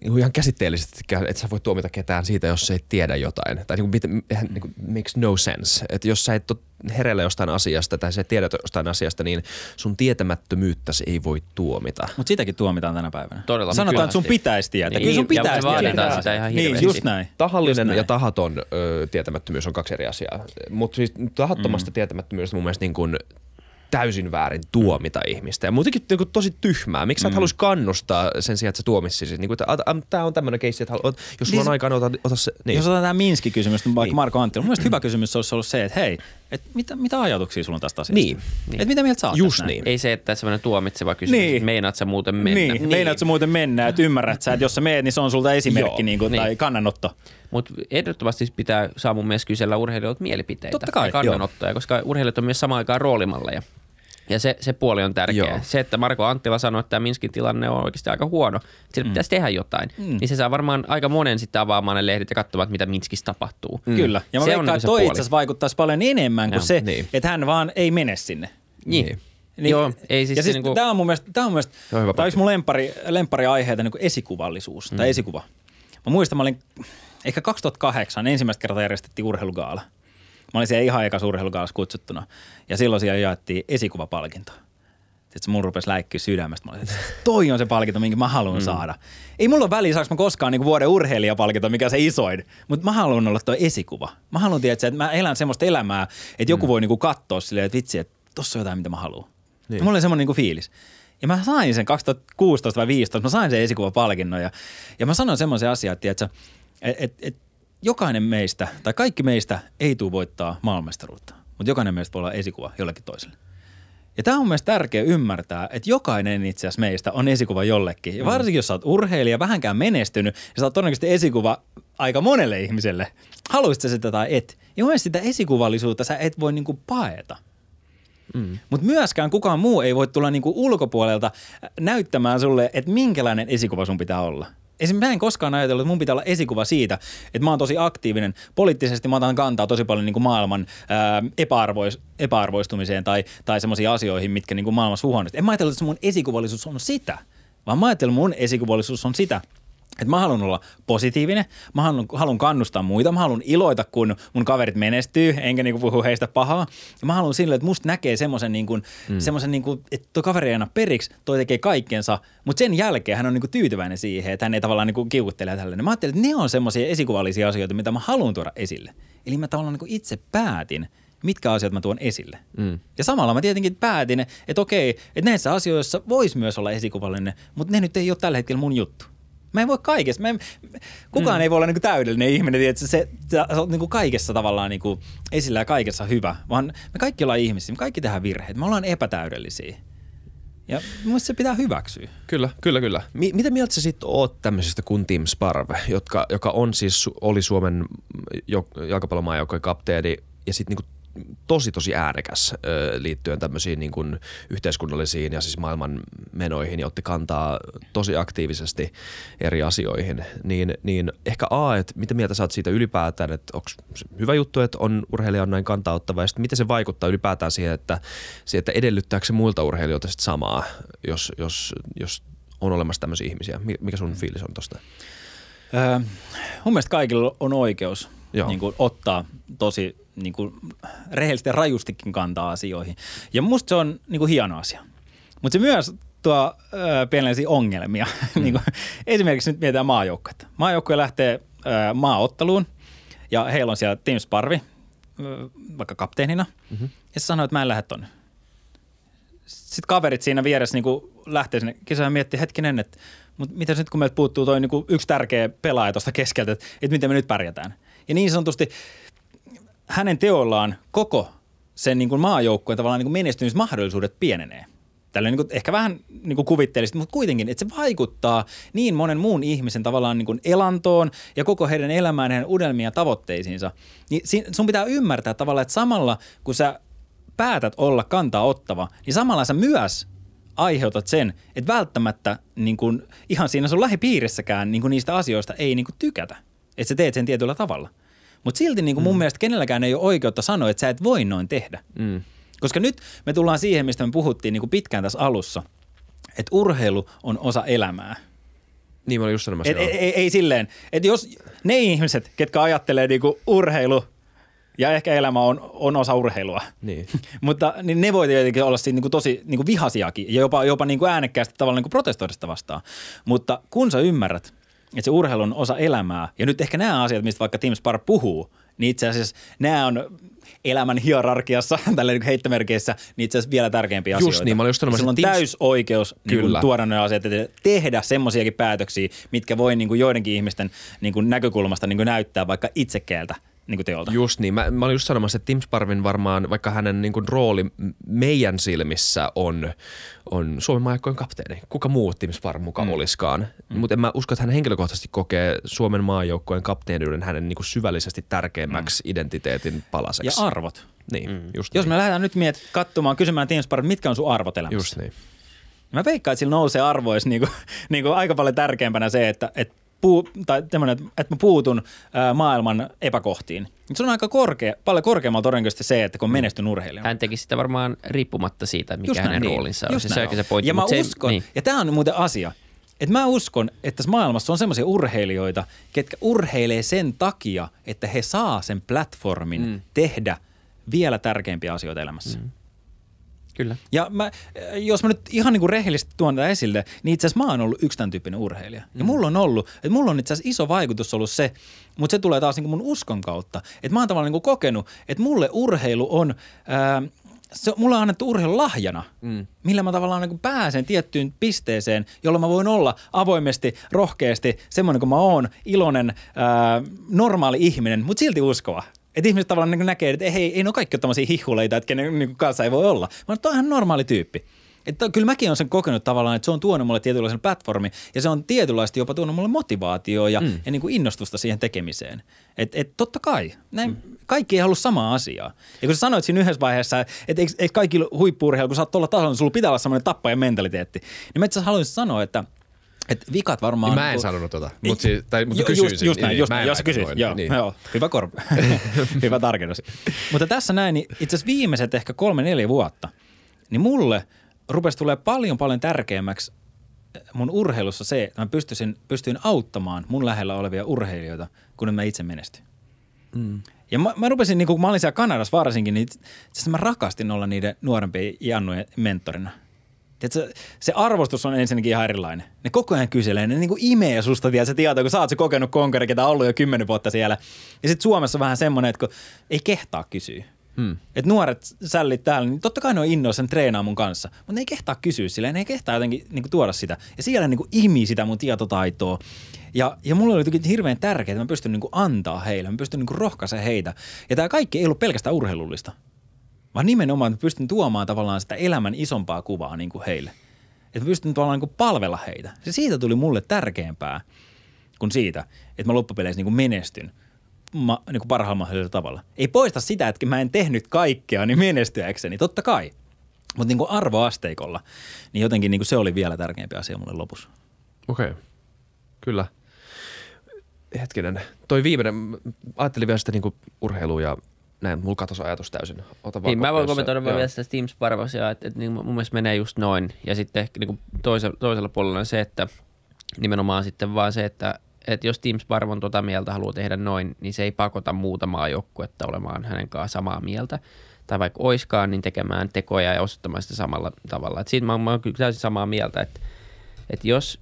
niinku ihan käsitteellisesti, että sä voi tuomita ketään siitä, jos sä ei tiedä jotain. Tai niinku, mit- eihän niinku, makes no sense. Että jos sä et ole hereillä jostain asiasta tai sä et tiedä jostain asiasta, niin sun tietämättömyyttäsi ei voi tuomita. Mutta sitäkin tuomitaan tänä päivänä. Todella Sanotaan, että sun pitäisi tietää. Niin, Kyllä sun ja pitäisi vaaditaan tietää. sitä ihan Niin, just näin. Tahallinen Just ja näin. tahaton ö, tietämättömyys on kaksi eri asiaa. Mutta siis tahattomasta mm. tietämättömyydestä mun mielestä niin kuin täysin väärin tuomita mm. ihmistä. Ja muutenkin niin kuin tosi tyhmää. Miksi sä et haluaisi kannustaa sen sijaan, että sä tuomissisit? Niin kuin, että tämä on tämmöinen keissi, että halu- jos sulla Niin on se- aikaa, niin ota, ota se. Niin. Jos otetaan tämä Minski-kysymys, niin vaikka Niin. Marko Anttila, mun mielestä hyvä kysymys olisi ollut se, että hei, et mitä, mitä ajatuksia sulla on tästä asiasta? Niin. Et mitä mieltä sä oot Just niin. Ei se, että semmoinen tuomitseva kysymys, Niin. niin. meinaat sä muuten mennä. Niin, niin. meinaat sä muuten mennä, että ymmärrät sä, että jos sä meet, niin se on sulta esimerkki niin kuin, niin. tai kannanotto. Mutta ehdottomasti pitää saa mun mielestä kysellä urheilijoilta mielipiteitä Totta kai, ja kannanottoja, koska urheilijat on myös samaan aikaan roolimalleja. Ja se, se puoli on tärkeä. Joo. Se, että Marko Anttila sanoi, että tämä Minskin tilanne on oikeasti aika huono, että sillä mm. pitäisi tehdä jotain, mm. niin se saa varmaan aika monen sitten avaamaan ne lehdet ja katsomaan, että mitä Minskissä tapahtuu. Mm. Kyllä. Ja mä Se on veikkaan, niinku että se toi itse asiassa vaikuttaisi paljon enemmän kuin Joo, se, niin. että hän vaan ei mene sinne. Niin. niin. Joo, ei siis ja siis niinku- tämä on mun mielestä, tämä on mun mielestä, Se on hyvä tämä on yksi mun lempari, lempari aiheita niin esikuvallisuus mm. tai esikuva. Mä muistan, mä olin ehkä 2008 ensimmäistä kertaa järjestettiin urheilugaala. Mä olin siellä ihan ekas urheilugaalassa kutsuttuna ja silloin siellä jaettiin esikuvapalkinto. Sitten mun rupesi läikkyä sydämestä. Mä olin, että toi on se palkinto, minkä mä haluan mm. saada. Ei mulla ole väliä, saanko mä koskaan niin vuoden urheilijapalkinto, mikä se isoin. Mutta mä haluan olla toi esikuva. Mä haluan tietää, että mä elän semmoista elämää, että joku voi niin katsoa silleen, että vitsi, että tossa on jotain, mitä mä haluan. Niin. Ja mulla oli semmoinen niin fiilis. Ja mä sain sen 2016 vai 2015, mä sain sen esikuvapalkinnon ja, ja mä sanoin semmoisen asian, että että et, et, et jokainen meistä, tai kaikki meistä ei tule voittaa maailmanmestaruutta, mutta jokainen meistä voi olla esikuva jollekin toiselle. Ja tämä on mielestäni tärkeää ymmärtää, että jokainen itse asiassa meistä on esikuva jollekin. Ja varsinkin, jos sä oot urheilija, vähänkään menestynyt, ja sä oot todennäköisesti esikuva aika monelle ihmiselle. Haluaisit sä sitä tai et. Ja mun mielestä sitä esikuvallisuutta sä et voi niinku paeta. Mm. Mutta myöskään kukaan muu ei voi tulla niinku ulkopuolelta näyttämään sulle, että minkälainen esikuva sun pitää olla. Esimerkiksi mä en koskaan ajatellut, että mun pitää olla esikuva siitä, että mä oon tosi aktiivinen. Poliittisesti mä otan kantaa tosi paljon niin kuin maailman ää, epäarvois, epäarvoistumiseen tai, tai semmoisiin asioihin, mitkä niin kuin maailmassa huonosti. En mä ajatellut, että mun esikuvallisuus on sitä, vaan mä ajattelin, että mun esikuvallisuus on sitä, että mä haluan olla positiivinen, mä haluan, haluan kannustaa muita, mä haluan iloita, kun mun kaverit menestyy, enkä niinku puhu heistä pahaa. Ja mä haluan sille, että musta näkee semmoisen, niinku, mm. niinku, että tuo kaveri ei anna periksi, toi tekee kaikkensa, mutta sen jälkeen hän on niinku tyytyväinen siihen, että hän ei tavallaan niinku kiukuttele tällainen. Mä ajattelin, että ne on semmoisia esikuvallisia asioita, mitä mä haluan tuoda esille. Eli mä tavallaan niinku itse päätin, mitkä asiat mä tuon esille. Mm. Ja samalla mä tietenkin päätin, että okei, että näissä asioissa voisi myös olla esikuvallinen, mutta ne nyt ei ole tällä hetkellä mun juttu. Mä en voi kaikessa. Mä en, kukaan mm. ei voi olla niinku täydellinen ihminen, että se, sä oot niinku kaikessa tavallaan niinku esillä ja kaikessa hyvä, vaan me kaikki ollaan ihmisiä, me kaikki tehdään virheitä, me ollaan epätäydellisiä. Ja mun se pitää hyväksyä. Kyllä, kyllä, kyllä. Mi- mitä mieltä sä sitten oot tämmöisestä kuin Team Sparve, jotka, joka on siis, oli Suomen jo- jalkapallomaajoukkojen kapteeni ja sitten niinku tosi tosi äänekäs ö, liittyen tämmöisiin niin kuin yhteiskunnallisiin ja siis maailman menoihin ja otti kantaa tosi aktiivisesti eri asioihin, niin, niin ehkä A, että mitä mieltä sä oot siitä ylipäätään, että onko hyvä juttu, että on urheilija on näin kantauttava ja sitten miten se vaikuttaa ylipäätään siihen, että, siihen, että edellyttääkö se muilta urheilijoilta sitten samaa, jos, jos, jos on olemassa tämmöisiä ihmisiä. Mikä sun fiilis on tosta? Öö, mun mielestä kaikilla on oikeus Joo. niin kuin, ottaa tosi niin kuin, rehellisesti ja rajustikin kantaa asioihin. Ja musta se on niin kuin, hieno asia. Mutta se myös tuo öö, pienellisiä ongelmia. Mm. niin kuin, esimerkiksi nyt mietitään maajoukkuetta. Maajoukkue lähtee öö, maaotteluun ja heillä on siellä Team Sparvi öö, vaikka kapteenina. Mm-hmm. Ja se sanoo, että mä en lähde tonne. Sitten kaverit siinä vieressä niin kuin lähtee sinne kisaan ja miettii hetkinen, että mutta mitä nyt kun meiltä puuttuu toi niin kuin yksi tärkeä pelaaja tuosta keskeltä, että, että miten me nyt pärjätään. Ja niin sanotusti hänen teollaan koko sen niin kuin maajoukkueen tavallaan niin kuin menestymismahdollisuudet pienenee. Tällä niin kuin, ehkä vähän niin kuin kuvittelisit, mutta kuitenkin, että se vaikuttaa niin monen muun ihmisen tavallaan niin kuin elantoon ja koko heidän elämään, heidän unelmiin ja tavoitteisiinsa. Niin sun pitää ymmärtää tavallaan, että samalla kun sä päätät olla kantaa ottava, niin samalla sä myös aiheutat sen, että välttämättä niin kuin, ihan siinä sun lähipiirissäkään niin kuin niistä asioista ei niin kuin tykätä. Että sä teet sen tietyllä tavalla. Mutta silti niin kuin mun mielestä kenelläkään ei ole oikeutta sanoa, että sä et voi noin tehdä. Mm. Koska nyt me tullaan siihen, mistä me puhuttiin niin kuin pitkään tässä alussa, että urheilu on osa elämää. Niin mä olin just sanomassa. Et, ei, ei, ei silleen, että jos ne ihmiset, ketkä ajattelee niin kuin urheilu ja ehkä elämä on, on osa urheilua, Niin. mutta niin ne voi tietenkin olla siinä niin kuin tosi niin kuin vihasiakin ja jopa, jopa niin kuin äänekkäästi tavallaan niin kuin protestoida sitä vastaan. Mutta kun sä ymmärrät, että se urheilu on osa elämää. Ja nyt ehkä nämä asiat, mistä vaikka Tim Spar puhuu, niin itse asiassa nämä on elämän hierarkiassa, tällä niin heittomerkeissä, niin itse asiassa vielä tärkeämpiä Just asioita. niin, mä olin just Sillä on Teams- täys oikeus niin kuin tuoda ne asiat, ja tehdä semmoisiakin päätöksiä, mitkä voi niin kuin joidenkin ihmisten niin kuin näkökulmasta niin kuin näyttää vaikka itsekeeltä niin kuin teolta. Just niin. Mä, mä olin just sanomassa, että Tim Sparvin varmaan, vaikka hänen niin kuin, rooli meidän silmissä on, on Suomen maajoukkojen kapteeni. Kuka muu Tim Sparv mukaan mm. olisikaan. Mm. Mutta en mä usko, että hän henkilökohtaisesti kokee Suomen maajoukkojen kapteeniuden hänen niin kuin, syvällisesti tärkeimmäksi mm. identiteetin palaseksi. Ja arvot. Niin, mm. just Jos niin. me lähdetään nyt miet katsomaan, kysymään Teamsparit, mitkä on sun arvot elämässä? Just niin. Mä veikkaan, että sillä nousee arvoissa niinku, niinku aika paljon tärkeämpänä se, että, että puu, tai tämmönen, että, että mä puutun ää, maailman epäkohtiin. Se on aika korkea, paljon korkeammalla todennäköisesti se, että kun on menestyn urheilijana. Hän teki sitä varmaan riippumatta siitä, mikä Just näin, hänen niin. roolinsa on. Se näin on se pointti. Ja mä se uskon, niin. ja tämä on muuten asia, että mä uskon, että tässä maailmassa on semmoisia urheilijoita, ketkä urheilee sen takia, että he saa sen platformin mm. tehdä vielä tärkeimpiä asioita elämässä. Mm. Kyllä. Ja mä, jos mä nyt ihan niin kuin rehellisesti tuon tätä esille, niin itse asiassa mä oon ollut yksi tämän tyyppinen urheilija. Ja mulla on ollut, että mulla on itse asiassa iso vaikutus ollut se, mutta se tulee taas niin kuin mun uskon kautta. Että mä oon tavallaan niin kuin kokenut, että mulle urheilu on, ää, se, mulle on annettu urheilu lahjana, mm. millä mä tavallaan niin kuin pääsen tiettyyn pisteeseen, jolloin mä voin olla avoimesti, rohkeasti, semmoinen kuin mä oon, iloinen, ää, normaali ihminen, mutta silti uskova. Että ihmiset tavallaan niin näkee, että ei, ei ne ole kaikki ole tämmöisiä hihuleita, että kenen niin kanssa ei voi olla. Mä oon ihan normaali tyyppi. Että kyllä mäkin olen sen kokenut tavallaan, että se on tuonut mulle tietynlaisen platformi ja se on tietynlaisesti jopa tuonut mulle motivaatioa ja, mm. ja niin kuin innostusta siihen tekemiseen. Että et totta kai, näin, mm. kaikki ei halua samaa asiaa. Ja kun sä sanoit siinä yhdessä vaiheessa, että eikö, eikö kaikki huippu kun sä oot tuolla tasolla, niin sulla pitää olla semmoinen tappajan mentaliteetti. Niin mä itse haluaisin sanoa, että että vikat varmaan... Niin mä en niinku- sanonut tota, mut si- tai- mutta kysyisin. Just, just näin, Niin, just mä en näin. Jos kysyt, noin, joo, niin. joo, hyvä korva. hyvä tarkennus. Mutta tässä näin, niin itse asiassa viimeiset ehkä kolme, neljä vuotta, niin mulle rupesi tulee paljon, paljon tärkeämmäksi mun urheilussa se, että mä pystyisin, pystyin auttamaan mun lähellä olevia urheilijoita, kun mä itse menestyin. Mm. Ja mä, mä rupesin, niin kun mä olin siellä Kanadassa varsinkin, niin itse mä rakastin olla niiden nuorempien Jannujen mentorina. Tiedätkö, se arvostus on ensinnäkin ihan erilainen. Ne koko ajan kyselee, ne niinku imee susta, tiedät, se tietää, kun sä oot se kokenut konkari, ketä on ollut jo kymmenen vuotta siellä. Ja sitten Suomessa on vähän semmoinen, että kun ei kehtaa kysyä. Hmm. Et nuoret sällit täällä, niin totta kai ne on innoissaan treenaa mun kanssa, mutta ne ei kehtaa kysyä sillä, ne ei kehtaa jotenkin niinku tuoda sitä. Ja siellä niinku imi sitä mun tietotaitoa. Ja, ja mulle oli jotenkin hirveän tärkeää, että mä pystyn niinku antaa heille, mä pystyn niinku rohkaisemaan heitä. Ja tämä kaikki ei ollut pelkästään urheilullista vaan nimenomaan, että pystyn tuomaan tavallaan sitä elämän isompaa kuvaa niin kuin heille. Että pystyn tavallaan niin kuin palvella heitä. Se siitä tuli mulle tärkeämpää kuin siitä, että mä loppupeleissä niin kuin menestyn ma, niin kuin parhaalla mahdollisella tavalla. Ei poista sitä, että mä en tehnyt kaikkea niin menestyäkseni, totta kai. Mutta niin kuin arvoasteikolla, niin jotenkin niin kuin se oli vielä tärkeämpi asia mulle lopussa. Okei, okay. kyllä. Hetkinen, toi viimeinen, ajattelin vielä sitä niinku urheilua ja näin, mulla katosi ajatus täysin. Ota vaan Niin, mä voin kommentoida vaan vielä sitä Steam Sparvasia, että, että niin mun mielestä menee just noin. Ja sitten ehkä niin toisella, toisella puolella on se, että nimenomaan sitten vaan se, että, että jos Team Sparvon tota mieltä haluaa tehdä noin, niin se ei pakota muutamaa joukkuetta olemaan hänen kanssaan samaa mieltä. Tai vaikka oiskaan, niin tekemään tekoja ja osoittamaan sitä samalla tavalla. Et siitä mä, mä oon kyllä täysin samaa mieltä, että, että jos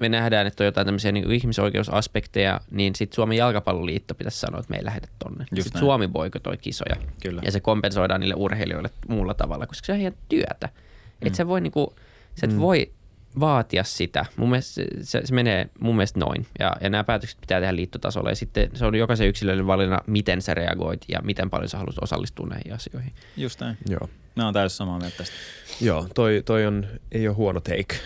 me nähdään, että on jotain tämmöisiä niin ihmisoikeusaspekteja, niin sitten Suomen jalkapalloliitto pitäisi sanoa, että me ei lähdetä tonne. Just Sitten. Suomi boikotoi kisoja. Kyllä. Ja se kompensoidaan niille urheilijoille muulla tavalla, koska se on heidän työtä. Mm. Et sä voi, niinku, sä et mm. voi vaatia sitä. Mun mielestä se, se, se menee mun mielestä noin. Ja, ja nämä päätökset pitää tehdä liittotasolla. Ja sitten se on jokaisen yksilöllinen valinna, miten sä reagoit ja miten paljon sä haluat osallistua näihin asioihin. Just näin. Joo. Mä oon täysin samaa mieltä tästä. Joo, toi, toi on, ei ole huono take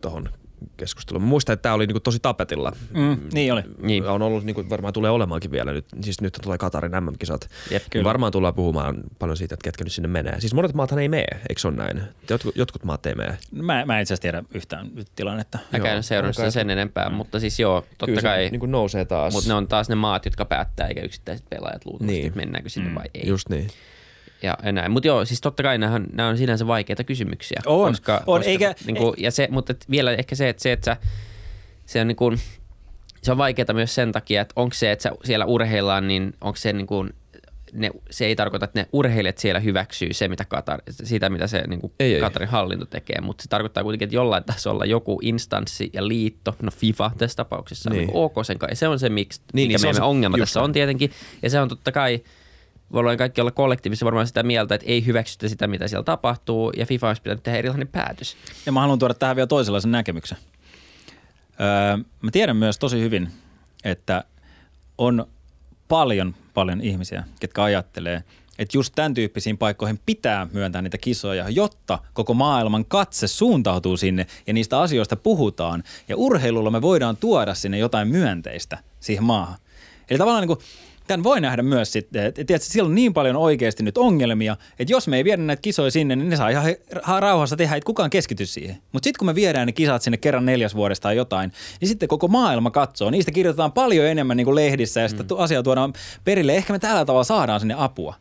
tohon keskusteluun. Mä muistan, että tämä oli niinku tosi tapetilla. Mm, niin oli. Niin. On ollut, niinku, varmaan tulee olemaankin vielä nyt. Siis nyt tulee Katarin MM-kisat. Jep, Niin varmaan tullaan puhumaan paljon siitä, että ketkä nyt sinne menee. Siis monet maathan ei mene, eikö se ole näin? Jotkut, jotkut maat ei mene. Mä, mä en itse asiassa tiedä yhtään nyt tilannetta. Mä käyn seurannut sitä sen enempää, mutta siis joo, totta Kyllä kai. se niin nousee taas. Mutta ne on taas ne maat, jotka päättää, eikä yksittäiset pelaajat luultavasti, Niin. niin. että mennäänkö sinne mm. vai ei. Just niin. Ja näin. Mutta joo, siis totta kai nämä on, on sinänsä vaikeita kysymyksiä. On, koska, on, koska, eikä- Niin kuin, ja se, mutta vielä ehkä se, että se, että sä, se on niin kuin, se on vaikeaa myös sen takia, että onko se, että sä siellä urheillaan, niin onko se niin kuin, ne, se ei tarkoita, että ne urheilijat siellä hyväksyy se, mitä Katar, sitä, mitä se niin kuin Ei, ei. Katarin hallinto tekee, mutta se tarkoittaa kuitenkin, että jollain tasolla joku instanssi ja liitto, no FIFA tässä tapauksessa, Niin. niin. on ok sen kai. Se on se, miksi, Niin, niin, niin mikä se on meidän se- ongelma tässä on tietenkin. Ja se on totta kai, voidaan kaikki olla kollektiivisesti varmaan sitä mieltä, että ei hyväksytä sitä, mitä siellä tapahtuu, ja FIFA olisi pitänyt tehdä erilainen päätös. Ja mä haluan tuoda tähän vielä toisenlaisen näkemyksen. Öö, mä tiedän myös tosi hyvin, että on paljon, paljon ihmisiä, ketkä ajattelee, että just tämän tyyppisiin paikkoihin pitää myöntää niitä kisoja, jotta koko maailman katse suuntautuu sinne ja niistä asioista puhutaan. Ja urheilulla me voidaan tuoda sinne jotain myönteistä siihen maahan. Eli tavallaan niin kuin, tämän voi nähdä myös sitten, että, että siellä on niin paljon oikeasti nyt ongelmia, että jos me ei viedä näitä kisoja sinne, niin ne saa ihan rauhassa tehdä, että kukaan keskity siihen. Mutta sitten kun me viedään ne kisat sinne kerran neljäs vuodesta tai jotain, niin sitten koko maailma katsoo. Niistä kirjoitetaan paljon enemmän niin kuin lehdissä ja sitä mm. asiaa tuodaan perille. Ehkä me tällä tavalla saadaan sinne apua.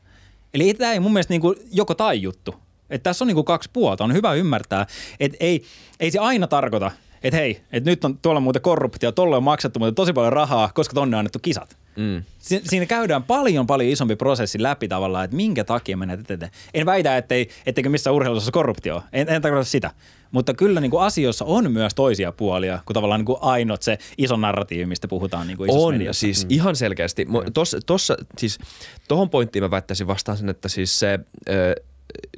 Eli tämä ei mun mielestä niin kuin joko tai juttu. Että tässä on niin kuin kaksi puolta. On hyvä ymmärtää, että ei, ei se aina tarkoita, että hei, että nyt on tuolla muuten korruptio, tuolla on maksettu muuten tosi paljon rahaa, koska tonne on annettu kisat. Mm. Si- siinä käydään paljon, paljon isompi prosessi läpi tavallaan, että minkä takia me näitä En väitä, ettei, etteikö missään urheilussa korruptio. En, en tarkoita sitä. Mutta kyllä niin kuin asioissa on myös toisia puolia, kun tavallaan niin kuin ainut se iso narratiivi, mistä puhutaan niin kuin On, mediassa. siis mm. ihan selkeästi. Tossa, tossa, siis tohon pointtiin mä väittäisin vastaan sen, että siis se... Ö,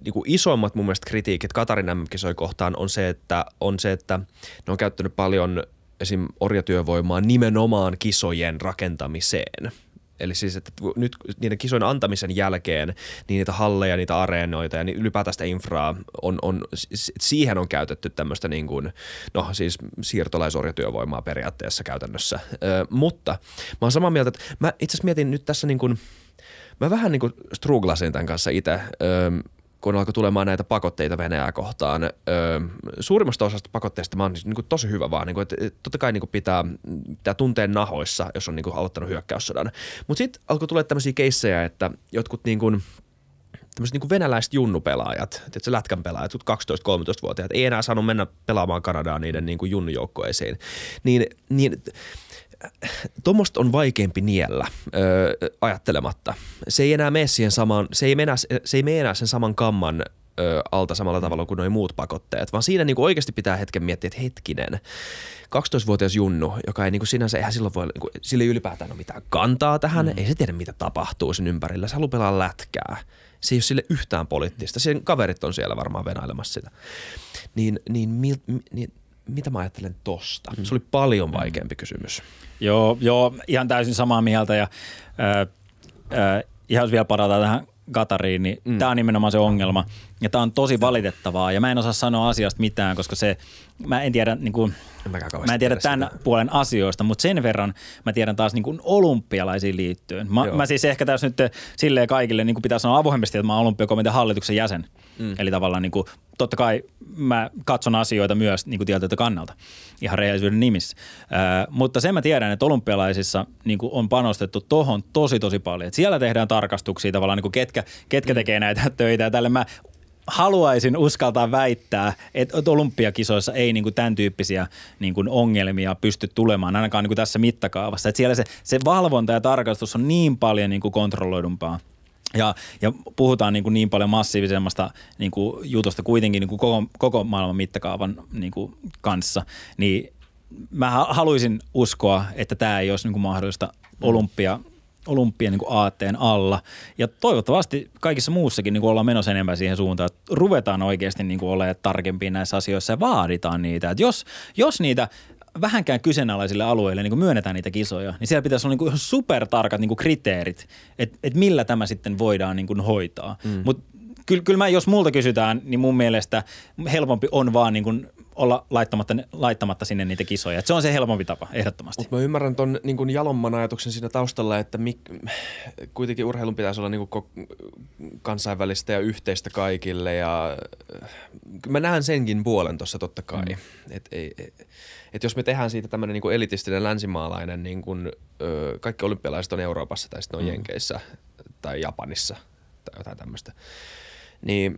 niin kuin isoimmat mun mielestä kritiikit Katarin mm kohtaan on se, että, on se, että ne on käyttänyt paljon esim. orjatyövoimaa nimenomaan kisojen rakentamiseen. Eli siis, että nyt niiden kisojen antamisen jälkeen niin niitä halleja, niitä areenoita ja niin ylipäätään sitä infraa on, on, siihen on käytetty tämmöistä niin kuin, no siis siirtolaisorjatyövoimaa periaatteessa käytännössä. Ö, mutta mä oon samaa mieltä, että mä itse asiassa mietin nyt tässä niin kuin, mä vähän niin kuin struglasin tämän kanssa itse kun alkoi tulemaan näitä pakotteita Venäjää kohtaan. Öö, suurimmasta osasta pakotteista mä oon niin kuin tosi hyvä vaan, niin kuin, että totta kai niin kuin pitää, pitää tunteen nahoissa, jos on niin kuin aloittanut hyökkäyssodan. Mutta sitten alkoi tulla tämmöisiä keissejä, että jotkut niin kuin, tämmöiset niin venäläiset junnupelaajat, että lätkän pelaajat, 12-13-vuotiaat, ei enää saanut mennä pelaamaan Kanadaan niiden niin junnujoukkoisiin. Niin, niin tuommoista on vaikeampi niellä öö, ajattelematta. Se ei enää mene siihen samaan, se ei, mene, se ei mene enää sen saman kamman ö, alta samalla tavalla kuin nuo muut pakotteet, vaan siinä niin oikeasti pitää hetken miettiä, että hetkinen, 12-vuotias Junnu, joka ei niin kuin sinänsä, eihän silloin voi, niin kuin, sille ei ylipäätään ole mitään kantaa tähän, mm. ei se tiedä mitä tapahtuu sen ympärillä, se haluaa pelaa lätkää. Se ei ole sille yhtään poliittista, sen kaverit on siellä varmaan venailemassa sitä. Niin, niin, mi, niin mitä mä ajattelen tosta? Se oli paljon vaikeampi kysymys. Joo, joo ihan täysin samaa mieltä ja äh, äh, ihan jos vielä palataan tähän Katariin, niin mm. tämä on nimenomaan se ongelma. Ja tämä on tosi valitettavaa ja mä en osaa sanoa asiasta mitään, koska se, mä en tiedä, niin kuin, en mä en tiedä tämän sitä. puolen asioista, mutta sen verran mä tiedän taas niin kuin olympialaisiin liittyen. Mä, mä siis ehkä tässä nyt silleen kaikille niin kuin pitää sanoa avoimesti, että mä oon olympiakomitean hallituksen jäsen. Mm. Eli tavallaan niin kuin, totta kai mä katson asioita myös niin kuin tietyltä kannalta ihan rehellisyyden nimissä. Äh, mutta sen mä tiedän, että olympialaisissa niin kuin on panostettu tohon tosi tosi paljon. Et siellä tehdään tarkastuksia tavallaan, niin kuin ketkä, ketkä mm. tekee näitä töitä ja tälle mä haluaisin uskaltaa väittää, että olympiakisoissa ei niin kuin tämän tyyppisiä niin kuin ongelmia pysty tulemaan, ainakaan niin kuin tässä mittakaavassa. Että siellä se, se valvonta ja tarkastus on niin paljon niin kuin kontrolloidumpaa. Ja, ja puhutaan niin, kuin niin paljon massiivisemmasta niin kuin jutusta kuitenkin niin kuin koko, koko maailman mittakaavan niin kuin kanssa, niin mä haluaisin uskoa, että tämä ei olisi niin kuin mahdollista olympia olympian niin aatteen alla. Ja toivottavasti kaikissa muussakin niin kuin ollaan menossa enemmän siihen suuntaan, että ruvetaan oikeasti niin kuin olemaan tarkempia näissä asioissa ja vaaditaan niitä. Että jos, jos niitä vähänkään kyseenalaisille alueille niin myönnetään niitä kisoja, niin siellä pitäisi olla niin kuin supertarkat niin kriteerit, että, että millä tämä sitten voidaan niin hoitaa. Mm. Mutta kyllä, kyllä mä, jos multa kysytään, niin mun mielestä helpompi on vaan niin kuin olla laittamatta, laittamatta sinne niitä kisoja. Et se on se helpompi tapa, ehdottomasti. Mutta mä ymmärrän ton niin kuin jalomman ajatuksen siinä taustalla, että mik, kuitenkin urheilun pitäisi olla niin kuin kansainvälistä ja yhteistä kaikille. Ja mä näen senkin puolen tuossa totta kai. Mm. Et, ei, et jos me tehdään siitä tämmöinen niin elitistinen länsimaalainen, niin kuin, ö, kaikki olympialaiset on Euroopassa tai sitten on mm. Jenkeissä tai Japanissa tai jotain tämmöistä, niin,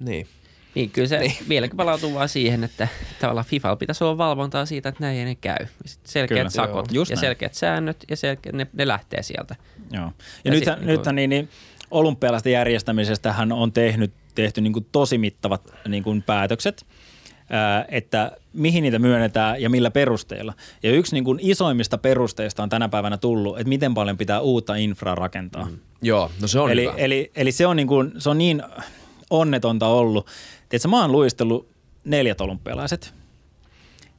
niin – niin, kyllä se niin. vieläkin palautuu vaan siihen, että tavallaan FIFA pitäisi olla valvontaa siitä, että näin ei ne käy. Selkeät kyllä, sakot joo, ja näin. selkeät säännöt ja selkeät, ne, ne lähtee sieltä. Joo. Ja, ja nythän, niin nythän niin, niin olympialaisten järjestämisestä hän on tehnyt, tehty niin kuin tosi mittavat niin kuin päätökset, ää, että mihin niitä myönnetään ja millä perusteilla. Ja yksi niin kuin isoimmista perusteista on tänä päivänä tullut, että miten paljon pitää uutta infraa rakentaa. Mm. Joo, no se on eli, hyvä. Eli, eli se, on niin kuin, se on niin onnetonta ollut, Tiedätkö, mä oon luistellut neljät olympialaiset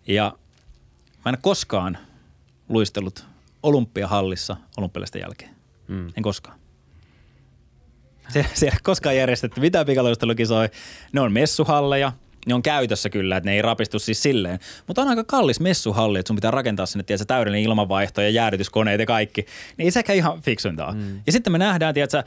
ja mä en koskaan luistellut olympiahallissa olympialaisten jälkeen. Mm. En koskaan. Siellä, siellä ei koskaan järjestetty mitään pikaluistelukisoja. Ne on messuhalleja, ne on käytössä kyllä, että ne ei rapistu siis silleen. Mutta on aika kallis messuhalli, että sun pitää rakentaa sinne tiedätkö, täydellinen ilmanvaihto ja jäädytyskoneet ja kaikki. Niin ei sekään ihan fiksuintaa. Mm. Ja sitten me nähdään, tiedätkö,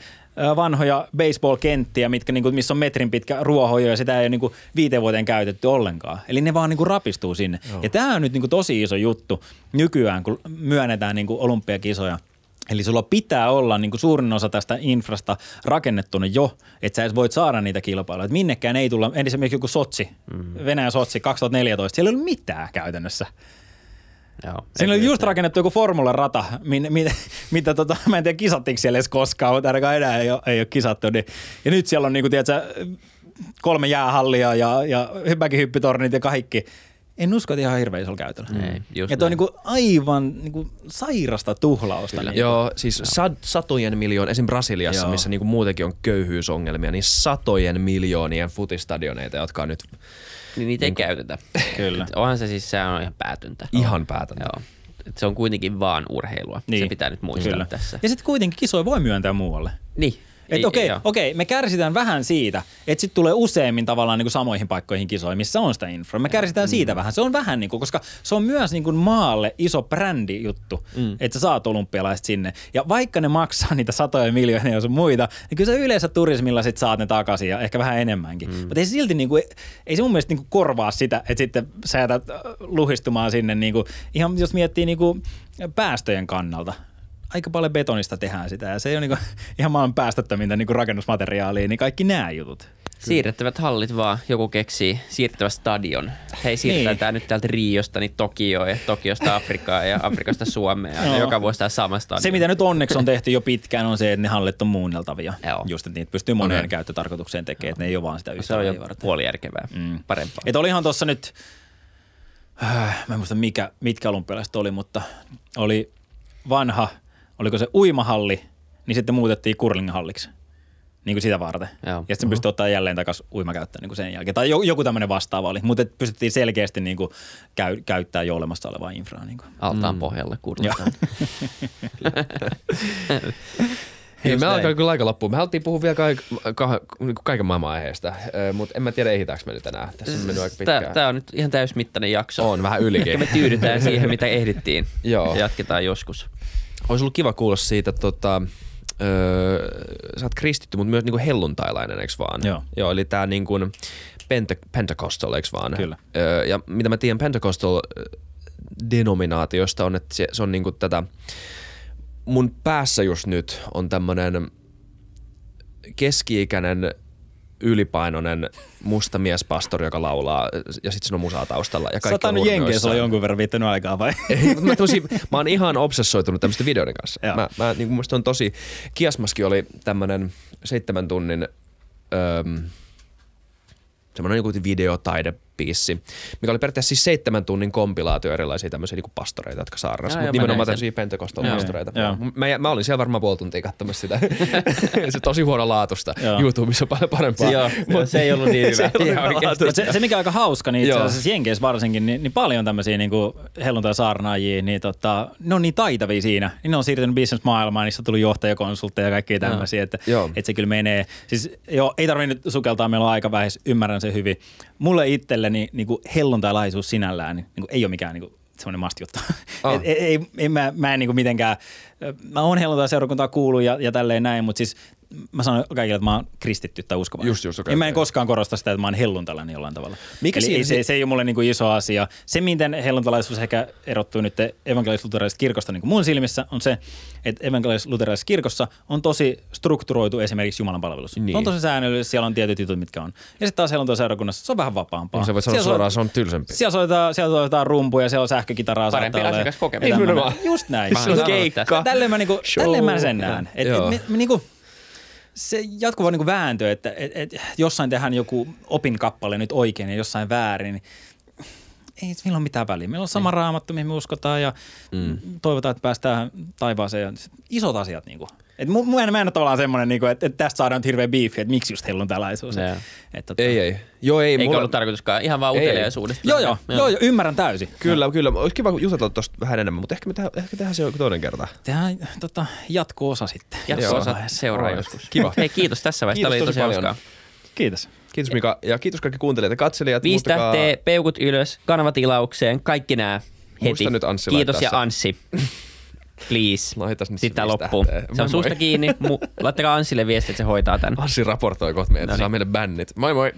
vanhoja baseball-kenttiä, mitkä, niin kuin, missä on metrin pitkä ruohojo ja sitä ei ole niin kuin, viiteen vuoteen käytetty ollenkaan. Eli ne vaan niin kuin, rapistuu sinne. Joo. Ja tämä on nyt niin kuin, tosi iso juttu nykyään, kun myönnetään niin kuin, olympiakisoja – Eli sulla pitää olla niin kuin suurin osa tästä infrasta rakennettuna jo, että sä voit saada niitä kilpailuja. Että minnekään ei tulla, esimerkiksi joku Sotsi, mm. Venäjän Sotsi 2014, siellä ei ollut mitään käytännössä. Joo, Siinä oli just rakennettu joku formula-rata, min, min, mitä tota, mä en tiedä kisattiinko siellä edes koskaan, mutta ainakaan enää ei ole, ei ole kisattu. Niin, ja nyt siellä on niinku, tiedätkö, kolme jäähallia ja, ja hyppäkihyppytornit ja kaikki en usko, että ihan hirveän isolla käytöllä. Ei, just ja toi on niinku aivan niinku sairasta tuhlausta. Niin Joo, siis sad, satojen miljoon, esim. Brasiliassa, Joo. missä niinku muutenkin on köyhyysongelmia, niin satojen miljoonien futistadioneita, jotka on nyt... Niin niitä niin, ei käytetä. Kyllä. onhan se siis, se on ihan päätöntä. Ihan päätöntä. Joo. Et se on kuitenkin vaan urheilua. Niin. Se pitää nyt muistaa Kyllä. tässä. Ja sitten kuitenkin kisoja voi myöntää muualle. Niin. Että okei, okay, okay, me kärsitään vähän siitä, että sitten tulee useammin tavallaan niin kuin samoihin paikkoihin kisoihin, missä on sitä infra. Me kärsitään mm. siitä vähän. Se on vähän niin kuin, koska se on myös niin kuin maalle iso brändi juttu, mm. että sä saat olympialaiset sinne. Ja vaikka ne maksaa niitä satoja miljoonia jos muita, niin kyllä sä yleensä turismilla sit saat ne takaisin ja ehkä vähän enemmänkin. Mm. Mutta ei silti niin kuin, ei se mun mielestä niin kuin korvaa sitä, että sitten sä jätät luhistumaan sinne niin kuin, ihan jos miettii niin kuin päästöjen kannalta aika paljon betonista tehdään sitä ja se ei ole niinku ihan maan päästöttömintä niinku rakennusmateriaalia, niin kaikki nämä jutut. Siirrettävät hallit vaan, joku keksii, siirrettävä stadion. Hei, siirretään niin. tämä nyt täältä Riosta niin Tokioon ja Tokiosta Afrikaan ja Afrikasta Suomeen. Ja joka vuosi tämä sama stadion. Se, mitä nyt onneksi on tehty jo pitkään, on se, että ne hallit on muunneltavia. Joo. Just, että niitä pystyy moneen okay. käyttötarkoitukseen tekemään, että ne ei ole vaan sitä yhtä Se on jo puoli järkevää, mm. parempaa. Et olihan tuossa nyt, äh, mä en muista mikä, mitkä olympialaiset oli, mutta oli vanha – oliko se uimahalli, niin sitten muutettiin curlinghalliksi. Niin kuin sitä varten. Joo. Ja sitten uh-huh. pystyi ottaa jälleen takaisin uimakäyttöön niin kuin sen jälkeen. Tai joku tämmöinen vastaava oli. Mutta pystyttiin selkeästi niin kuin käy, käyttää jo olemassa olevaa infraa. Niin kuin. Altaan mm. pohjalle kurlitaan. Hei, me alkaa kyllä aika loppuun. Me haluttiin puhua vielä kaik, ka, niin kaiken maailman aiheesta, mutta en mä tiedä ehditäänkö me nyt enää. Tässä on mennyt aika pitkään. Tämä on nyt ihan täysmittainen jakso. On, vähän ylikin. me tyydytään siihen, mitä ehdittiin. Joo. Jatketaan joskus. Olisi ollut kiva kuulla siitä, tota, öö, sä oot kristitty, mutta myös niinku helluntailainen, eikö vaan? Joo. Joo, eli tää niinku Pente- Pentecostal, eikö vaan? Kyllä. Öö, ja mitä mä tiedän Pentecostal denominaatiosta on, että se, se on niinku tätä, mun päässä just nyt on tämmönen keski-ikäinen ylipainoinen musta miespastori, joka laulaa ja sitten siinä on musaa taustalla. Ja kaikki Sä Jenkeissä olla jonkun verran viittänyt aikaa vai? Ei, mä, tosi, mä oon ihan obsessoitunut tämmöisten videoiden kanssa. Joo. Mä, mä, niin mun on tosi, Kiasmaskin oli tämmönen seitsemän tunnin öö, semmoinen joku videotaide biisi, mikä oli periaatteessa siis seitsemän tunnin kompilaatio erilaisia tämmöisiä niin pastoreita, jotka saarnasi, mutta nimenomaan tämmöisiä pentecostal-pastoreita. Mä, mä, olin siellä varmaan puoli tuntia katsomassa sitä. se tosi huono laatusta. YouTubessa on paljon parempaa. Joo, Mut, se ei ollut niin hyvä. se, se, se, mikä on aika hauska, niin itse asiassa Jenkeissä varsinkin, niin, niin paljon tämmöisiä niin helluntai-saarnaajia, niin tota, ne on niin taitavia siinä. Niin ne on siirtynyt business-maailmaan, niistä on tullut johtajakonsultteja ja kaikkia tämmöisiä, että, että se kyllä menee. Siis joo, ei tarvitse nyt sukeltaa, meillä on aika vähäis, ymmärrän sen hyvin. Mulle itselleni niin kuin helluntailaisuus sinällään niin, niin kuin ei ole mikään niin kuin, semmoinen must juttu. Oh. ei, ei, ei, mä, mä en niin kuin mitenkään, mä oon helluntai-seurakuntaa kuullut ja, ja tälleen näin, mutta siis mä sanon kaikille, että mä oon kristitty tai uskovainen. Just, just, okay, ja mä en koskaan korosta sitä, että mä oon helluntalainen jollain tavalla. Mikä Eli siinä, se, se, ei ole mulle niin kuin iso asia. Se, miten helluntalaisuus ehkä erottuu nyt evankelis kirkosta niin kuin mun silmissä, on se, että evankelis kirkossa on tosi strukturoitu esimerkiksi Jumalan palvelus. Niin. On tosi säännöllistä, siellä on tietyt jutut, mitkä on. Ja sitten taas helluntai-seurakunnassa se on vähän vapaampaa. Niin se voi sanoa suoraan, se on tylsempi. Siellä soitetaan, siellä soitetaan rumpuja, siellä on sähkökitaraa. Parempi asiakaskokemus. Just näin. Se on keikka. Tälleen mä, niinku, tälleen mä sen näen. Et, et, me, me, niinku, se jatkuva niin kuin vääntö, että et, et, jossain tehdään joku opinkappale nyt oikein ja jossain väärin, niin ei meillä ole mitään väliä. Meillä on sama niin. raamattu, mihin me uskotaan ja mm. toivotaan, että päästään taivaaseen. Ja isot asiat niin kuin. Et mu, mu, mä en ole tavallaan semmoinen, niin että, että tästä saadaan nyt hirveä biifi, että miksi just tällaisuus. Yeah. Että, tota, ei, ei. Joo, ei. Eikä mulla... ollut tarkoituskaan, ihan vaan uteliaisuudesta. Joo, joo, joo, joo, ymmärrän täysin. Kyllä, joo. kyllä. Olisi kiva jutella tuosta vähän enemmän, mutta ehkä me tehdään, ehkä tehdään se joku toinen kerta. Tehdään tota, jatko-osa sitten. Jatko-osa seuraa joskus. Kiva. Hei, kiitos tässä vaiheessa. Tämä oli tosi hauskaa. Kiitos. Kiitos Mika ja kiitos kaikki kuuntelijat ja katselijat. Viisi Muistakaa- tähteä, peukut ylös, kanavatilaukseen, kaikki nämä heti. Muista nyt Anssi Kiitos ja se. Anssi. Please. Laitas nyt se Sitten tää viisi loppuu. tähteä. Se Moi on susta moi. kiinni. Mu- laittakaa Ansille viesti, että se hoitaa tän. Anssi raportoi kohta meitä, No saa meille bännit. Moi moi!